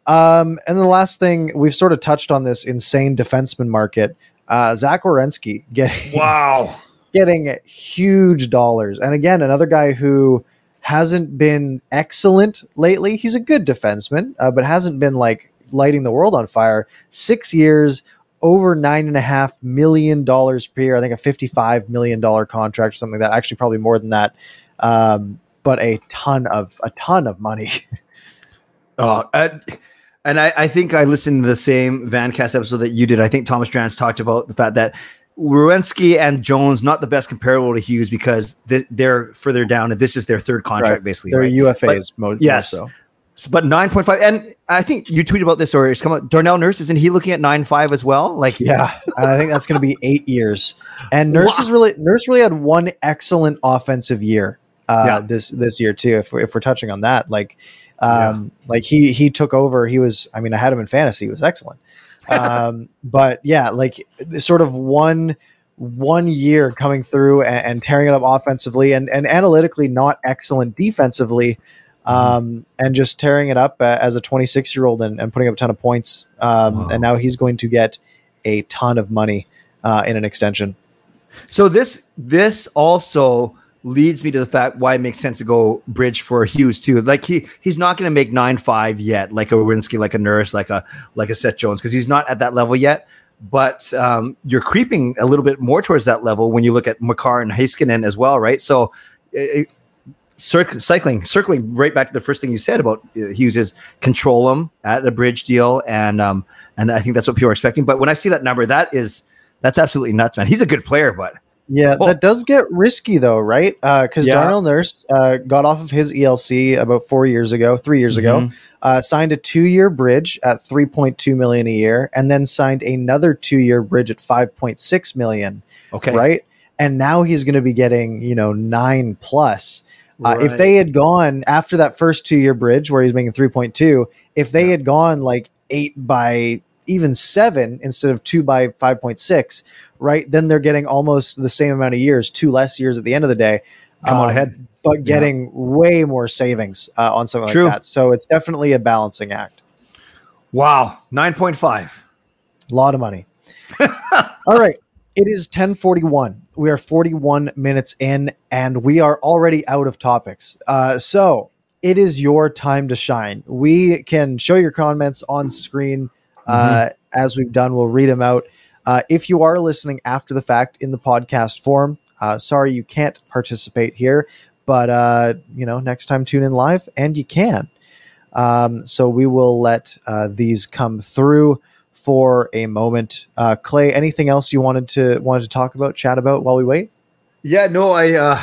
Um, and the last thing we've sort of touched on this insane defenseman market. Uh, Zach Werenski getting Wow. getting huge dollars. And again, another guy who hasn't been excellent lately. He's a good defenseman, uh, but hasn't been like lighting the world on fire. Six years, over nine and a half million dollars per year. I think a fifty-five million dollar contract or something like that. Actually, probably more than that. Um, but a ton of a ton of money. Oh, uh, and I, I think I listened to the same Vancast episode that you did. I think Thomas Drance talked about the fact that Werenski and Jones not the best comparable to Hughes because th- they're further down, and this is their third contract, Right. basically. They're right? UFAs mo- more yes. so. but nine point five, and I think you tweeted about this or it's come out. Darnell Nurse isn't he looking at nine five as well? Like, yeah, and I think that's going to be eight years. And Nurse wow. is really Nurse really had one excellent offensive year uh, yeah. this this year too. If we're, if we're touching on that, like, um, yeah. like he he took over. He was, I mean, I had him in fantasy. He was excellent. Um, but yeah, like sort of one one year coming through and, and, tearing it up offensively and, and analytically not excellent defensively mm-hmm. um, and just tearing it up uh, as a 26 year old and, and, putting up a ton of points um, wow. and now he's going to get a ton of money uh, in an extension so this this also leads me to the fact why it makes sense to go bridge for Hughes too. Like he he's not going to make nine five yet, like a Werenski, like a Nurse, like a like a Seth Jones, because he's not at that level yet. But um, you're creeping a little bit more towards that level when you look at Makar and Heiskanen as well, right? So. It, cycling, circling right back to the first thing you said about uh, Hughes is control him at a bridge deal, and um, and I think that's what people are expecting. But when I see that number, that is that's absolutely nuts, man. He's a good player, but yeah, oh. that does get risky though, right? Because uh, yeah. Darnell Nurse uh, got off of his ELC about four years ago, three years mm-hmm. ago, uh, signed a two-year bridge at 3.2 million a year, and then signed another two-year bridge at 5.6 million. Okay, right, and now he's going to be getting you know nine plus. Right. Uh, if they had gone after that first two-year bridge where he's making 3.2, if they yeah. had gone like eight by even seven instead of two by 5.6 right? Then they're getting almost the same amount of years, two less years at the end of the day. Come um, on ahead. But getting yeah. way more savings uh, on something True. like that. So it's definitely a balancing act. Wow. 9.5. A lot of money. All right. It is 1041. We are 41 minutes in and we are already out of topics. Uh, so it is your time to shine. We can show your comments on screen mm-hmm. as we've done. We'll read them out. Uh, if you are listening after the fact in the podcast form, uh, sorry you can't participate here, but uh, you know next time tune in live and you can. Um, so we will let uh, these come through for a moment. Uh, Clay, anything else you wanted to wanted to talk about, chat about while we wait? Yeah, no, I uh,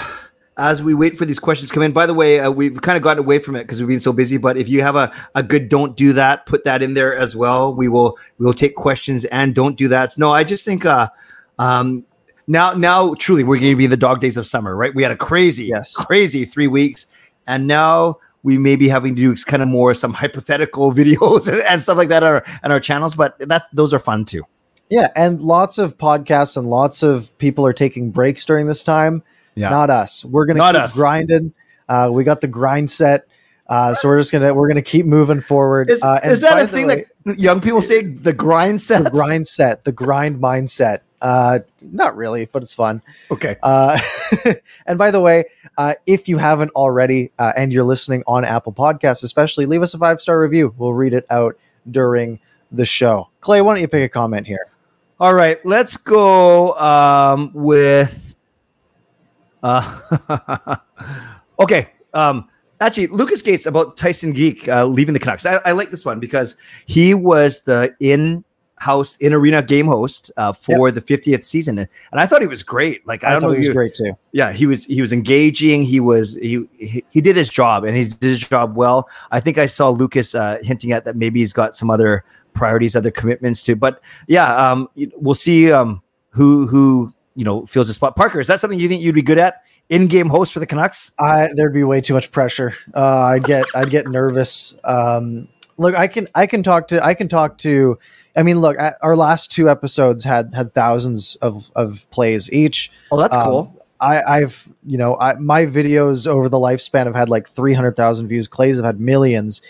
as we wait for these questions come in. By the way, uh, we've kind of gotten away from it because we've been so busy. But if you have a, a good don't do that, put that in there as well. We will we will take questions and don't do that. No, I just think uh, um, now now truly we're going to be in the dog days of summer, right? We had a crazy, yes. crazy three weeks, and now we may be having to do kind of more some hypothetical videos and, and stuff like that on our, on our channels. But that's those are fun too. Yeah, and lots of podcasts and lots of people are taking breaks during this time. Yeah. Not us. We're gonna Not keep us. grinding. Uh, we got the grind set. Uh, so we're just gonna we're gonna keep moving forward. Is, uh, is that a thing way, that young people say? The grind set, the grind set, the grind mindset. Uh, not really, but it's fun. Okay. Uh, and by the way, uh, if you haven't already, uh, and you're listening on Apple Podcasts, especially, leave us a five star review. We'll read it out during the show. Clay, why don't you pick a comment here? All right, let's go um, with uh, okay. Um, actually, Lucas Gates about Tyson Geek uh, leaving the Canucks. I, I, like this one because he was the in house in arena game host uh, for yep. the 50th season, and, I thought he was great. Like I, I don't know, he was great too. Yeah, he was he was engaging. He was he he, he did his job and he did his job well. I think I saw Lucas uh, hinting at that maybe he's got some other priorities, other commitments too. But yeah, um, we'll see um, who who you know fills the spot. Parker, is that something you think you'd be good at? In-game host for the Canucks? I there'd be way too much pressure. Uh, I'd get I'd get nervous. Um, look, I can I can talk to I can talk to. I mean, look, our last two episodes had had thousands of of plays each. Oh, that's um, cool. I, have you know I, my videos over the lifespan have had like three hundred thousand views. Clay's have had millions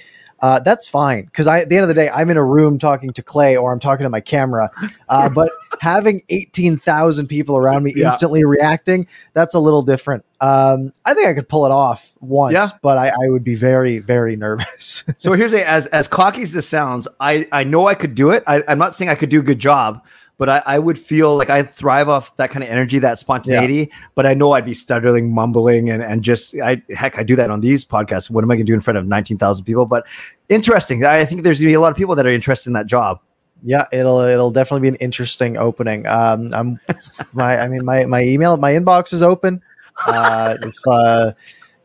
uh, that's fine because I at the end of the day I'm in a room talking to Clay or I'm talking to my camera. Uh, but having eighteen thousand people around me yeah. instantly reacting that's a little different. Um, I think I could pull it off once, yeah. but I, I, would be very very nervous. so here's a as as cocky as this sounds, I I know I could do it. I, I'm not saying I could do a good job but I, I, would feel like I thrive off that kind of energy, that spontaneity. Yeah. But I know I'd be stuttering, mumbling, and and just I heck, I do that on these podcasts. What am I going to do in front of nineteen thousand people? But interesting. I think there's going to be a lot of people that are interested in that job. Yeah, it'll it'll definitely be an interesting opening. Um, I'm my I mean my my email my inbox is open. Uh, if uh,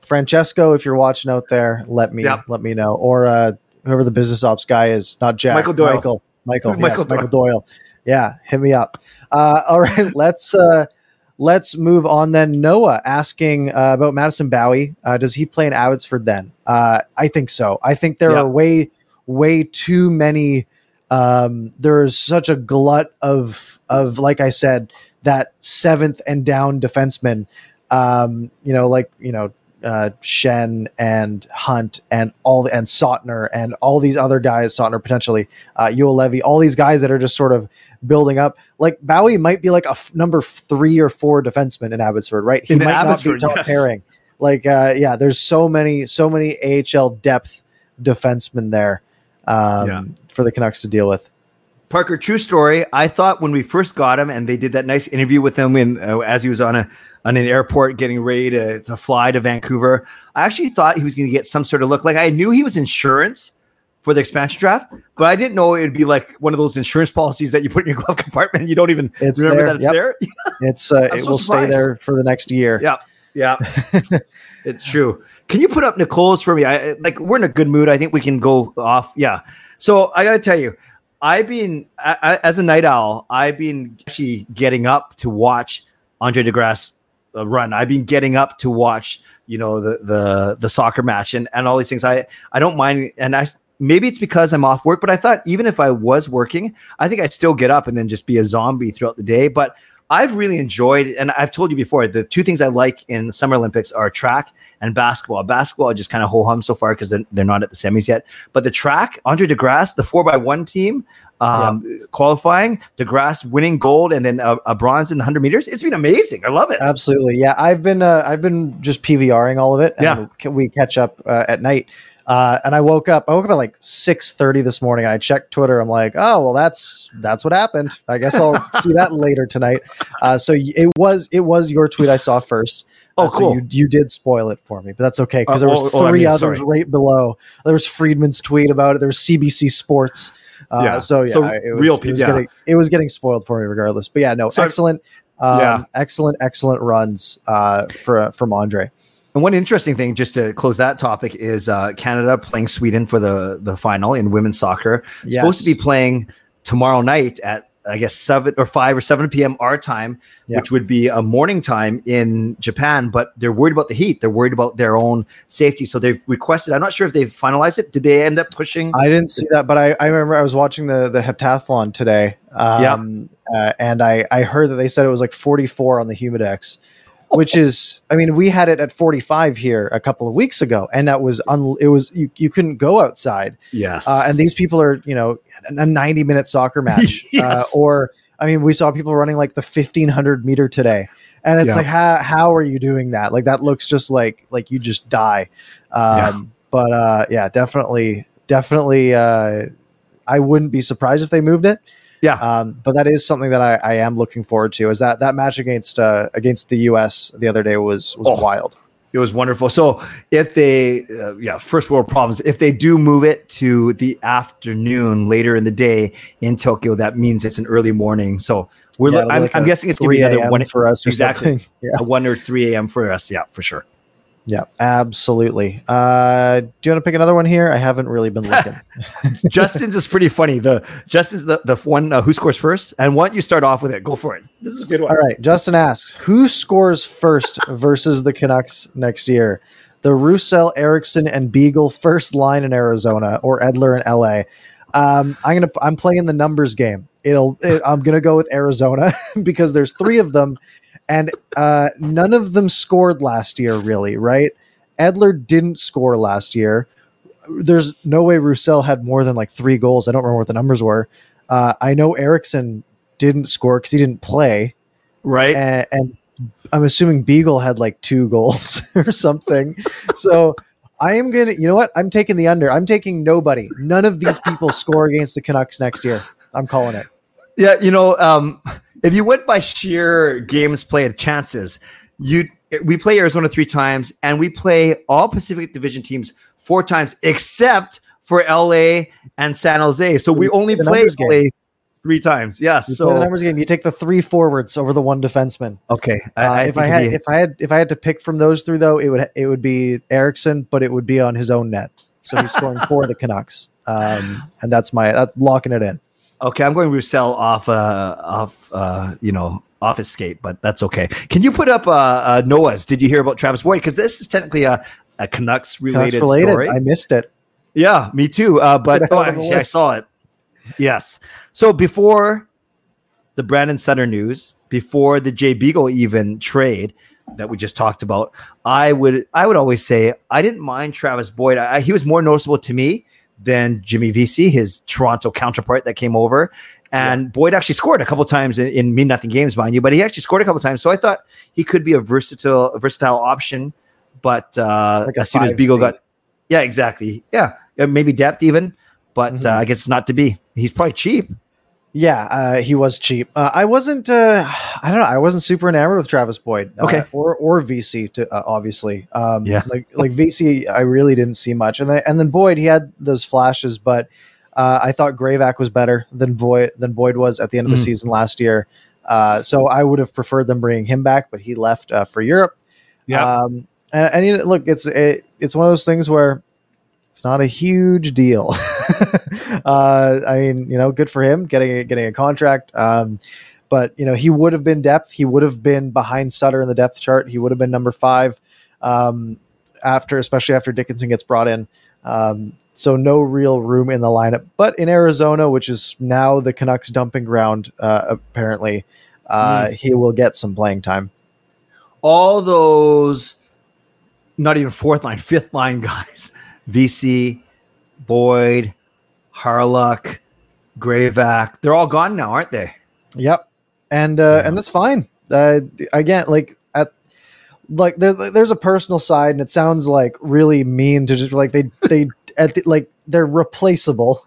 Francesco, if you're watching out there, let me Yep. let me know, or uh, whoever the business ops guy is, not Jack, Michael Doyle. Michael, Michael, Michael yes, Michael Doyle. Yeah, hit me up. Uh, all right, let's uh, let's move on then. Noah asking uh, about Madison Bowey. Uh, does he play in Abbotsford then? Uh, I think so. I think there Yeah. are way way too many. Um, there is such a glut of of like I said that seventh and down defenseman. Um, you know, like you know, uh, Schenn and Hunt and all the, and Sautner and all these other guys, Sautner potentially, uh, Juolevi, all these guys that are just sort of building up. Like Bowey might be like a f- number three or four defenseman in Abbotsford, right? He In might Abbotsford, not be top yes. pairing. Like, uh, yeah, there's so many, so many AHL depth defensemen there um, Yeah. for the Canucks to deal with. Parker, true story. I thought when we first got him, and they did that nice interview with him when uh, as he was on a on an airport getting ready to, to fly to Vancouver. I actually thought he was going to get some sort of look. Like I knew he was insurance for the expansion draft, but I didn't know it'd be like one of those insurance policies that you put in your glove compartment and you don't even It's remember there, that it's yep. there. It's uh, it so will surprised. stay there for the next year. Yeah, yeah, it's true. Can you put up Nicole's for me? I like we're in a good mood. I think we can go off. Yeah. So I got to tell you, I've been I, as a night owl. I've been actually getting up to watch Andre DeGrasse uh, run. I've been getting up to watch you know the the the soccer match and and all these things. I I don't mind, and I maybe it's because I'm off work, but I thought even if I was working, I think I'd still get up and then just be a zombie throughout the day. But I've really enjoyed, and I've told you before, the two things I like in the Summer Olympics are track and basketball. Basketball, just kind of ho hum so far because they're, they're not at the semis yet. But the track, Andre DeGrasse, the four by one team, um, qualifying, DeGrasse winning gold and then a, a bronze in the 100 meters. It's been amazing. I love it. Absolutely, yeah. I've been uh, I've been just PVRing all of it. Yeah. we catch up uh, at night. Uh, and I woke up. I woke up at like six thirty this morning. And I checked Twitter. I'm like, oh well, that's that's what happened. I guess I'll see that later tonight. Uh, so it was it was your tweet I saw first. Oh, Uh, so cool. you you did spoil it for me, but that's okay because Uh, there was oh, oh, I three mean, others sorry. right below. There was Friedman's tweet about it. There was CBC Sports. Uh, Yeah. So yeah, So it was, real it was yeah. getting it was getting spoiled for me regardless. But yeah, no, So- excellent. Um, Yeah. excellent, excellent runs uh, for from Andre. And one interesting thing, just to close that topic, is uh, Canada playing Sweden for the the final in women's soccer. Supposed to be playing tomorrow night at I guess seven or five or seven p.m. our time, Yeah. which would be a morning time in Japan. But they're worried about the heat. They're worried about their own safety, so they've requested. I'm not sure if they've finalized it. Did they end up pushing? I didn't see that, but I, I remember I was watching the the heptathlon today. Um, uh, and I I heard that they said it was like 44 on the Humidex, which is I mean we had it at 45 here a couple of weeks ago, and that was un, it was you, you couldn't go outside. yes, Uh, and these people are you know a 90 minute soccer match, uh, Yes. or I mean we saw people running like the 1500 meter today. And it's Yeah. like how how are you doing that? Like that looks just like like you just die. Um, Yeah. But uh, yeah, definitely, definitely. Uh, I wouldn't be surprised if they moved it. Yeah. Um, but that is something that I, I am looking forward to. Is that that match against uh, against the U.S. the other day was was Oh. wild. It was wonderful. So if they, uh, yeah, first world problems. If they do move it to the afternoon later in the day in Tokyo, that means it's an early morning. So we're, Yeah, lo- I'm, like I'm guessing it's going to be another one for us. Exactly. Yeah. a one or three a.m. for us. Yeah, for sure. Yeah. Absolutely. Uh, do you want to pick another one here? I haven't really been looking. Justin's is pretty funny. The Justin's the the one uh, who scores first. And why don't you start off with it? Go for it. This is a good one. All right. Justin asks, who scores first versus the Canucks next year? The Roussel, Eriksson, and Beagle first line in Arizona, or Edler in LA. Um, I'm gonna. I'm playing the numbers game. It'll. It, I'm gonna go with Arizona because there's three of them, and uh, none of them scored last year. Really, right? Edler didn't score last year. There's no way Roussel had more than like three goals. I don't remember what the numbers were. Uh, I know Eriksson didn't score because he didn't play Right. and, and I'm assuming Beagle had like two goals or something. So I am gonna, you know what? I'm taking the under. I'm taking nobody. None of these people score against the Canucks next year. I'm calling it. Yeah, you know, um, if you went by sheer games played chances, you we play Arizona three times and we play all Pacific Division teams four times, except for LA and San Jose. So we We only play game. LA three times. Yes. You play the numbers game. You take the three forwards over the one defenseman. okay, Uh, if I had be- if I had if I had to pick from those three though, it would it would be Eriksson, but it would be on his own net. So he's scoring for the Canucks, um, and that's my that's locking it in. Okay, I'm going Roussel off uh off uh you know off escape, but that's okay. Can you put up uh, uh Noah's? Did you hear about Travis Boyd? Because this is technically a a Canucks related story. I missed it. Yeah, me too. Uh, but oh, out of the actually, I saw it. Yes. So before the Brandon Sutter news, before the Jay Beagle even trade that we just talked about, I would I would always say I didn't mind Travis Boyd. I, he was more noticeable to me than Jimmy Vesey, his Toronto counterpart that came over. And Boyd actually scored a couple times in, in mean nothing games, mind you, but he actually scored a couple times. So I thought he could be a versatile, a versatile option. But uh, Like as soon as 5C. Beagle got, yeah, exactly, yeah, Yeah, maybe depth even, but Mhm. uh, I guess it's not to be. He's probably cheap. Yeah, uh, he was cheap. Uh, I wasn't. Uh, I don't know. I wasn't super enamored with Travis Boyd. Uh, Okay. or or Vesey to uh, obviously. Um, Yeah. Like like Vesey, I really didn't see much, and then and then Boyd, he had those flashes, but uh, I thought Graovac was better than Boyd than Boyd was at the end of the Mhm. season last year. Uh, so I would have preferred them bringing him back, but he left uh, for Europe. Um, and, and you know, look, it's it, it's one of those things where it's not a huge deal. uh, I mean, you know, good for him getting a, getting a contract. Um, but you know, he would have been depth. He would have been behind Sutter in the depth chart. He would have been number five um, after, especially after Dickinson gets brought in. Um, so no real room in the lineup. But in Arizona, which is now the Canucks dumping ground, uh, apparently, uh, he will get some playing time. all those not even fourth line, fifth line guys, Vesey, Boyd, Hawryluk, Graovac, they're all gone now, aren't they? Yep, and uh, Yeah. and that's fine. Uh, again, like at like there, there's a personal side, and it sounds like really mean to just like they they at the, like they're replaceable,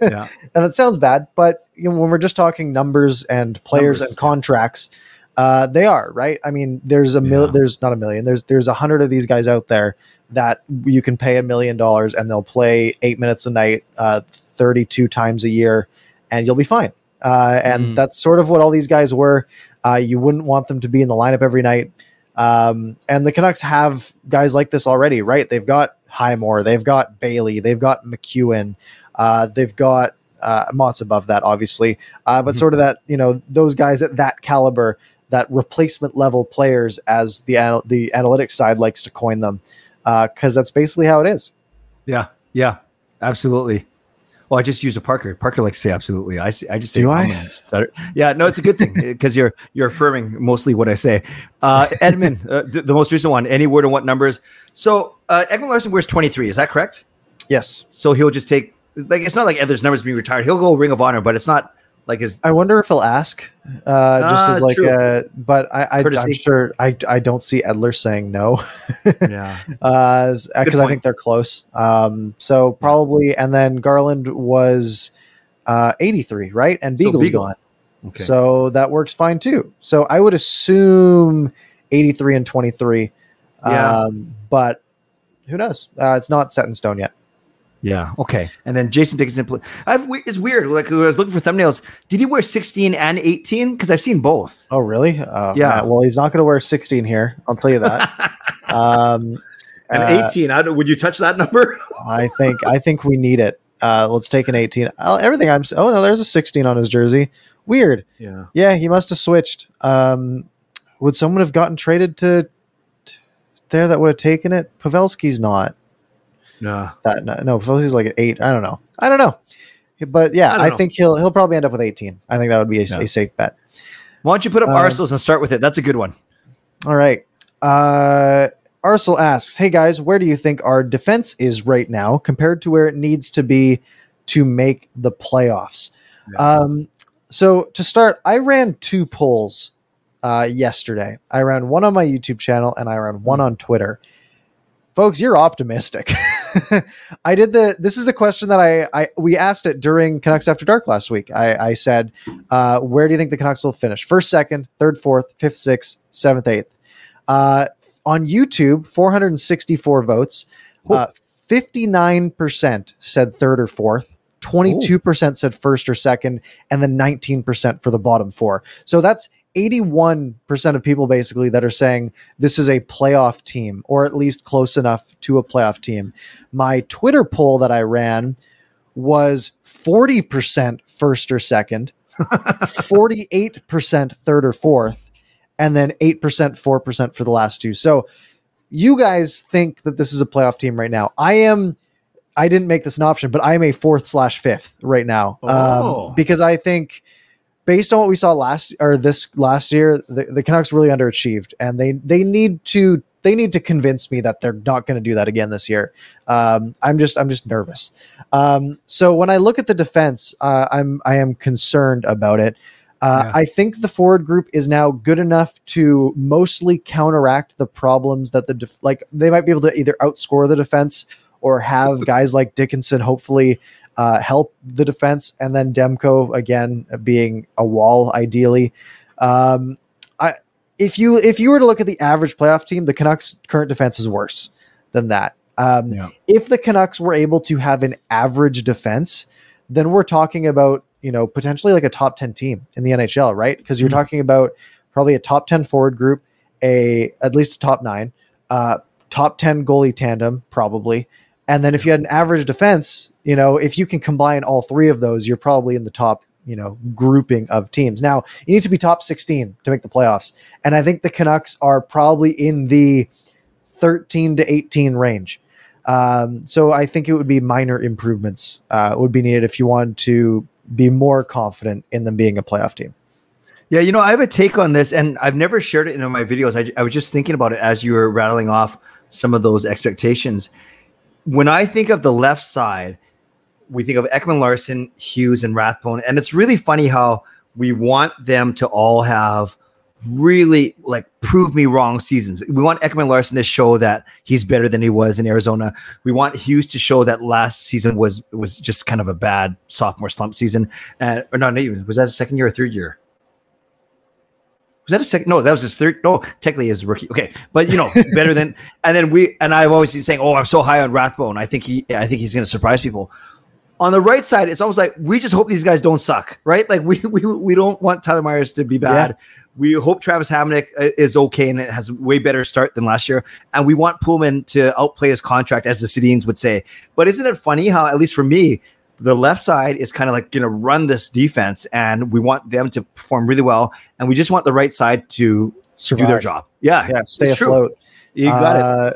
Yeah. and that sounds bad. But you know, when we're just talking numbers and players Numbers, and contracts, uh, they are right. I mean, there's a mil- Yeah. there's not a million. There's there's a hundred of these guys out there that you can pay a million dollars, and they'll play eight minutes a night, uh, thirty two times a year, and you'll be fine. Uh, and Mm. that's sort of what all these guys were. Uh, you wouldn't want them to be in the lineup every night. Um, and the Canucks have guys like this already, right? They've got Highmore, they've got Bailey, they've got MacEwen, uh, they've got uh, Motte's above that, obviously, uh, but Mhm. sort of that, you know, those guys at that caliber, that replacement level players, as the anal- the analytics side likes to coin them, because that's basically how it is. Yeah. Yeah. Absolutely. Well, I just used a Parker. Parker likes to say absolutely. I, I just say Do I? Yeah, no, it's a good thing because you're you're affirming mostly what I say. Uh, Edmund, uh, the, the most recent one. Any word on what numbers? So uh, Ekman-Larsson wears 23. Is that correct? Yes, So he'll just take like it's not like there's numbers being retired. He'll go Ring of Honor, but it's not like his. I wonder if he'll ask, uh, just Ah, as like, true. uh, but I, I, I'm sure I, I don't see Edler saying no. Yeah. because I think they're close. Um, so probably, and then Garland was uh, 83, right? And So Beagle's Beagle. gone, Okay. so that works fine too. So I would assume 83 and 23. Yeah. Um, but who knows? Uh, it's not set in stone yet. Yeah. Okay. And then Jason Dickinson. pl- I've it's weird. Like I was looking for thumbnails. Did he wear 16 and 18? Because I've seen both. Oh, really? Uh, Yeah. man, well, he's not going to wear 16 here. I'll tell you that. um, And uh, 18. I would you touch that number? I think I think we need it. Uh, let's take an 18. Uh, everything I'm. Oh no, there's a 16 on his jersey. Weird. Yeah. Yeah, he must have switched. Um, would someone have gotten traded to t- there that would have taken it? Pavelski's not No. that. No, no Pavelski's like an eight. I don't know. I don't know. But yeah, I I, think he'll he'll probably end up with 18. I think that would be a, Yeah. a safe bet. Why don't you put up Um, Arsenals and start with it? That's a good one. All right. Uh, Arcel asks, "Hey guys, where do you think our defense is right now compared to where it needs to be to make the playoffs?" Yeah. Um, so to start, I ran two polls uh, yesterday. I ran one on my YouTube channel and I ran one on Twitter. Folks, you're optimistic. I did the. This is the question that I, I we asked it during Canucks After Dark last week. I, I said, uh, "Where do you think the Canucks will finish? First, second, third, fourth, fifth, sixth, seventh, eighth?" Uh, on YouTube, 464 votes. Uh, 59% said third or fourth. 22% said first or second, and then 19% for the bottom four. So that's 81% of people basically that are saying this is a playoff team or at least close enough to a playoff team. My Twitter poll that I ran was 40% first or second, 48% third or fourth, and then 8%, 4% for the last two. So you guys think that this is a playoff team right now. I am. I didn't make this an option, but I am a fourth slash fifth right now Oh. um, because I think based on what we saw last or this last year, the, the Canucks really underachieved, and they they need to they need to convince me that they're not going to do that again this year. Um, I'm just I'm just nervous. Um, so when I look at the defense, uh, I'm I am concerned about it. Uh, Yeah. I think the forward group is now good enough to mostly counteract the problems that the def- like they might be able to either outscore the defense or have guys like Dickinson hopefully uh, help the defense, and then Demko again being a wall ideally. Um, I if you if you were to look at the average playoff team, the Canucks' current defense is worse than that. Um, Yeah. If the Canucks were able to have an average defense, then we're talking about you know potentially like a top ten team in the NHL, right? Because you're Mhm. talking about probably a top ten forward group, a at least a top nine, uh, top ten goalie tandem probably, and then if you had an average defense, you know if you can combine all three of those, you're probably in the top you know grouping of teams. Now you need to be top sixteen to make the playoffs, and I think the Canucks are probably in the thirteen to eighteen range. Um, so I think it would be minor improvements uh, would be needed if you wanted to be more confident in them being a playoff team. Yeah, you know, I have a take on this, and I've never shared it in my videos. I, I was just thinking about it as you were rattling off some of those expectations. When I think of the left side, we think of Ekman-Larsson, Hughes, and Rathbone, and it's really funny how we want them to all have really like prove me wrong seasons. We want Ekman-Larsson to show that he's better than he was in Arizona. We want Hughes to show that last season was was just kind of a bad sophomore slump season. Uh, or not even was that a second year or third year? Was that a second? No, that was his third. No, technically his rookie. Okay, but you know, better than. And then we and I've always been saying, "Oh, I'm so high on Rathbone. I think he, I think he's going to surprise people." On the right side, it's almost like we just hope these guys don't suck, right? Like we we, we don't want Tyler Myers to be bad. We hope Travis Hamonic uh, is okay and it has way better start than last year. And we want Poolman to outplay his contract, as the Sedins would say. But isn't it funny how, at least for me, the left side is kind of like going to run this defense, and we want them to perform really well, and we just want the right side to Survive. do their job. Yeah, Yeah, stay it's true. afloat. You got it. Uh,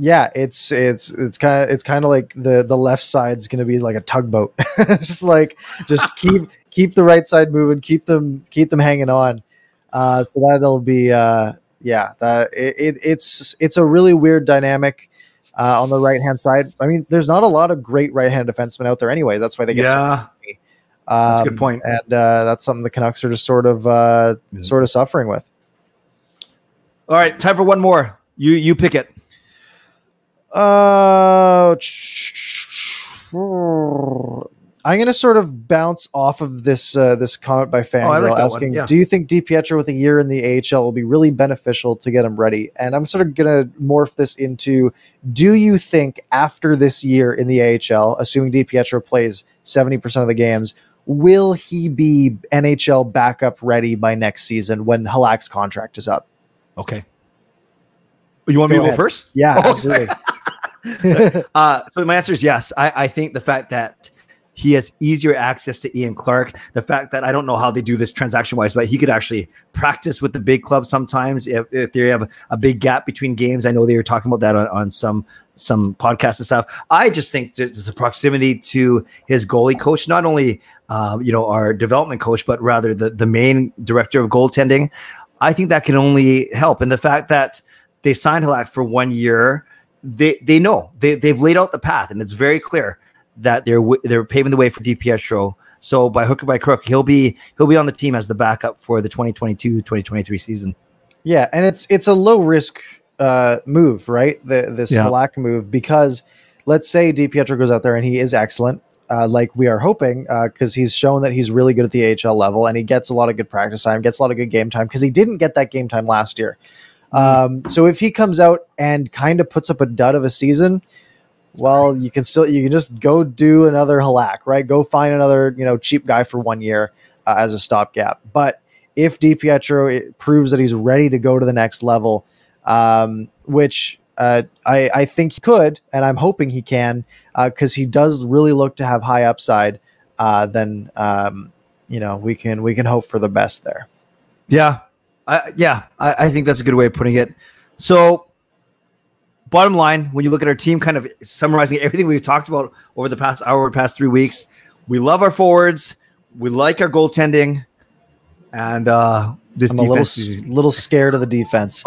Yeah, it's it's it's kind of it's kind of like the the left side's going to be like a tugboat. just like just keep keep the right side moving, keep them keep them hanging on. Uh, so that'll be uh, yeah, that it, it it's it's a really weird dynamic uh, on the right hand side. I mean, there's not a lot of great right hand defensemen out there, anyways. That's why they get so Yeah, Um, That's a good point. and uh, that's something the Canucks are just sort of uh, Yeah. sort of suffering with. all right, time for one more. You you pick it. Uh, I'm going to sort of bounce off of this uh, this comment by Oh, I like asking, yeah. "Do you think DiPietro with a year in the AHL will be really beneficial to get him ready?" And I'm sort of going to morph this into, "Do you think after this year in the AHL, assuming DiPietro plays 70% of the games, will he be NHL backup ready by next season when Halak's contract is up?" Okay. You want me Go to go first? Yeah, Oh, absolutely. Uh, so my answer is yes. I, I think the fact that he has easier access to Ian Clark, the fact that I don't know how they do this transaction wise, but he could actually practice with the big club sometimes if, if they have a big gap between games. I know they were talking about that on, on some some podcasts and stuff. I just think there's the proximity to his goalie coach, not only um, you know our development coach, but rather the the main director of goaltending. I think that can only help, and the fact that they signed Halak for one year they they know they they've laid out the path and it's very clear that they're w- they're paving the way for DiPietro. So by hook or by crook, he'll be he'll be on the team as the backup for the 2022-2023 season. Yeah, and it's it's a low risk uh, move, right? The this Yeah. Halak move because let's say DiPietro goes out there and he is excellent, uh, like we are hoping, because he's shown that he's really good at the AHL level and he gets a lot of good practice time, gets a lot of good game time because he didn't get that game time last year. Um, so if he comes out and kind of puts up a dud of a season, well, you can still you can just go do another Halak, right? Go find another you know cheap guy for one year uh, as a stopgap. But if DiPietro proves that he's ready to go to the next level, um, which uh, I, I think he could, and I'm hoping he can, because uh, he does really look to have high upside. Uh, then um, you know we can we can hope for the best there. Yeah, I, yeah, I, I think that's a good way of putting it. So, bottom line, when you look at our team, kind of summarizing everything we've talked about over the past hour, past three weeks, we love our forwards, we like our goaltending, and uh, this I'm a little, little scared of the defense.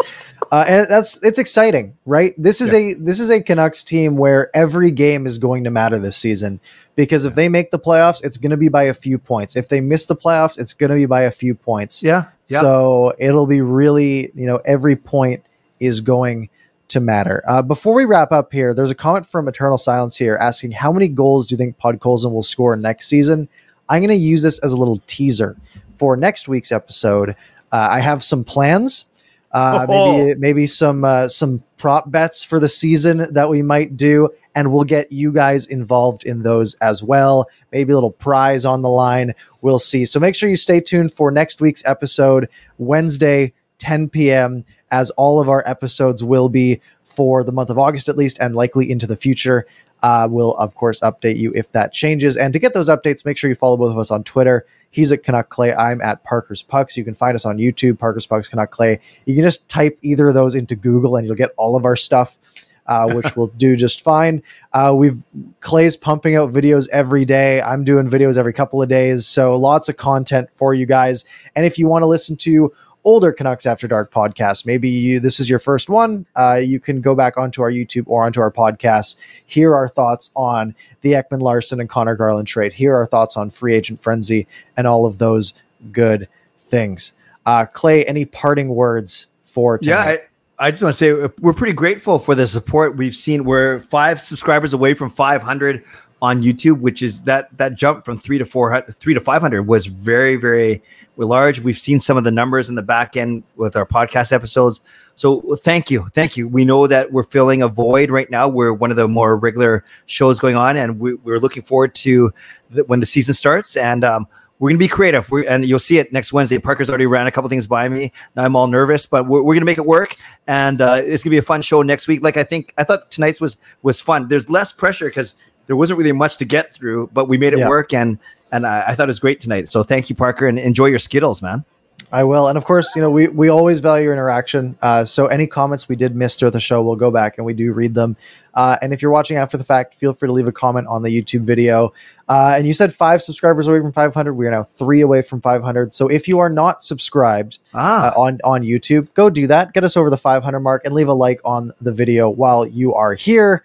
Uh, and that's it's exciting, right? This is yeah. a this is a Canucks team where every game is going to matter this season because if they make the playoffs, it's going to be by a few points. If they miss the playoffs, it's going to be by a few points. Yeah. yeah. So it'll be really, you know, every point is going to matter. Uh, before we wrap up here, there's a comment from Eternal Silence here asking how many goals do you think Podkolzin will score next season? I'm going to use this as a little teaser for next week's episode. Uh, I have some plans uh, oh. maybe maybe some uh, some prop bets for the season that we might do, and we'll get you guys involved in those as well. Maybe a little prize on the line. We'll see. So make sure you stay tuned for next week's episode, Wednesday, 10 p.m. As all of our episodes will be for the month of August at least, and likely into the future. Uh, we'll of course update you if that changes. And to get those updates, make sure you follow both of us on Twitter He's at Canuck Clay. I'm at Parker's Pucks. You can find us on YouTube, Parker's Pucks, Canuck Clay. You can just type either of those into Google and you'll get all of our stuff. Uh, which will do just fine. Uh, we've Clay's pumping out videos every day. I'm doing videos every couple of days, so lots of content for you guys. And if you want to listen to older Canucks After Dark podcast. Maybe you, this is your first one. Uh, you can go back onto our YouTube or onto our podcast, hear our thoughts on the Ekman-Larsson and Conor Garland trade, hear our thoughts on free agent frenzy and all of those good things. Uh, Clay, any parting words for tonight? Yeah. I, I just want to say we're pretty grateful for the support we've seen. We're five subscribers away from 500 on YouTube, which is that that jump from three to four, three to 500 was very, very we're large. We've seen some of the numbers in the back end with our podcast episodes. So thank you. Thank you. We know that we're filling a void right now. We're one of the more regular shows going on, and we, are looking forward to the, when the season starts. And um, we're going to be creative. We're, and you'll see it next Wednesday. Parker's already ran a couple things by me. Now I'm all nervous, but we're, we're going to make it work. And uh, it's going to be a fun show next week. Like I think, I thought tonight's was was fun. There's less pressure because there wasn't really much to get through, but we made it yeah. work. And and I, I thought it was great tonight. So thank you, Parker, and enjoy your Skittles, man. I will. And of course, you know, we, we always value your interaction. Uh, so any comments we did miss throughout the show, we'll go back and we do read them. Uh, and if you're watching after the fact, feel free to leave a comment on the YouTube video. Uh, and you said five subscribers away from 500. We are now three away from 500. So if you are not subscribed ah. Uh, on, on YouTube, go do that. Get us over the 500 mark and leave a like on the video while you are here.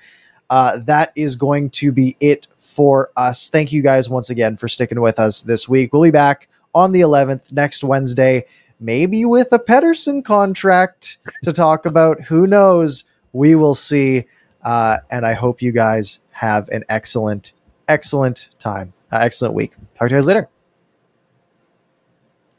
Uh, that is going to be it for us. Thank you guys once again for sticking with us this week. We'll be back on the 11th next Wednesday, maybe with a Pettersson contract to talk about. Who knows? We will see. Uh, and I hope you guys have an excellent, excellent time, uh, excellent week. Talk to you guys later.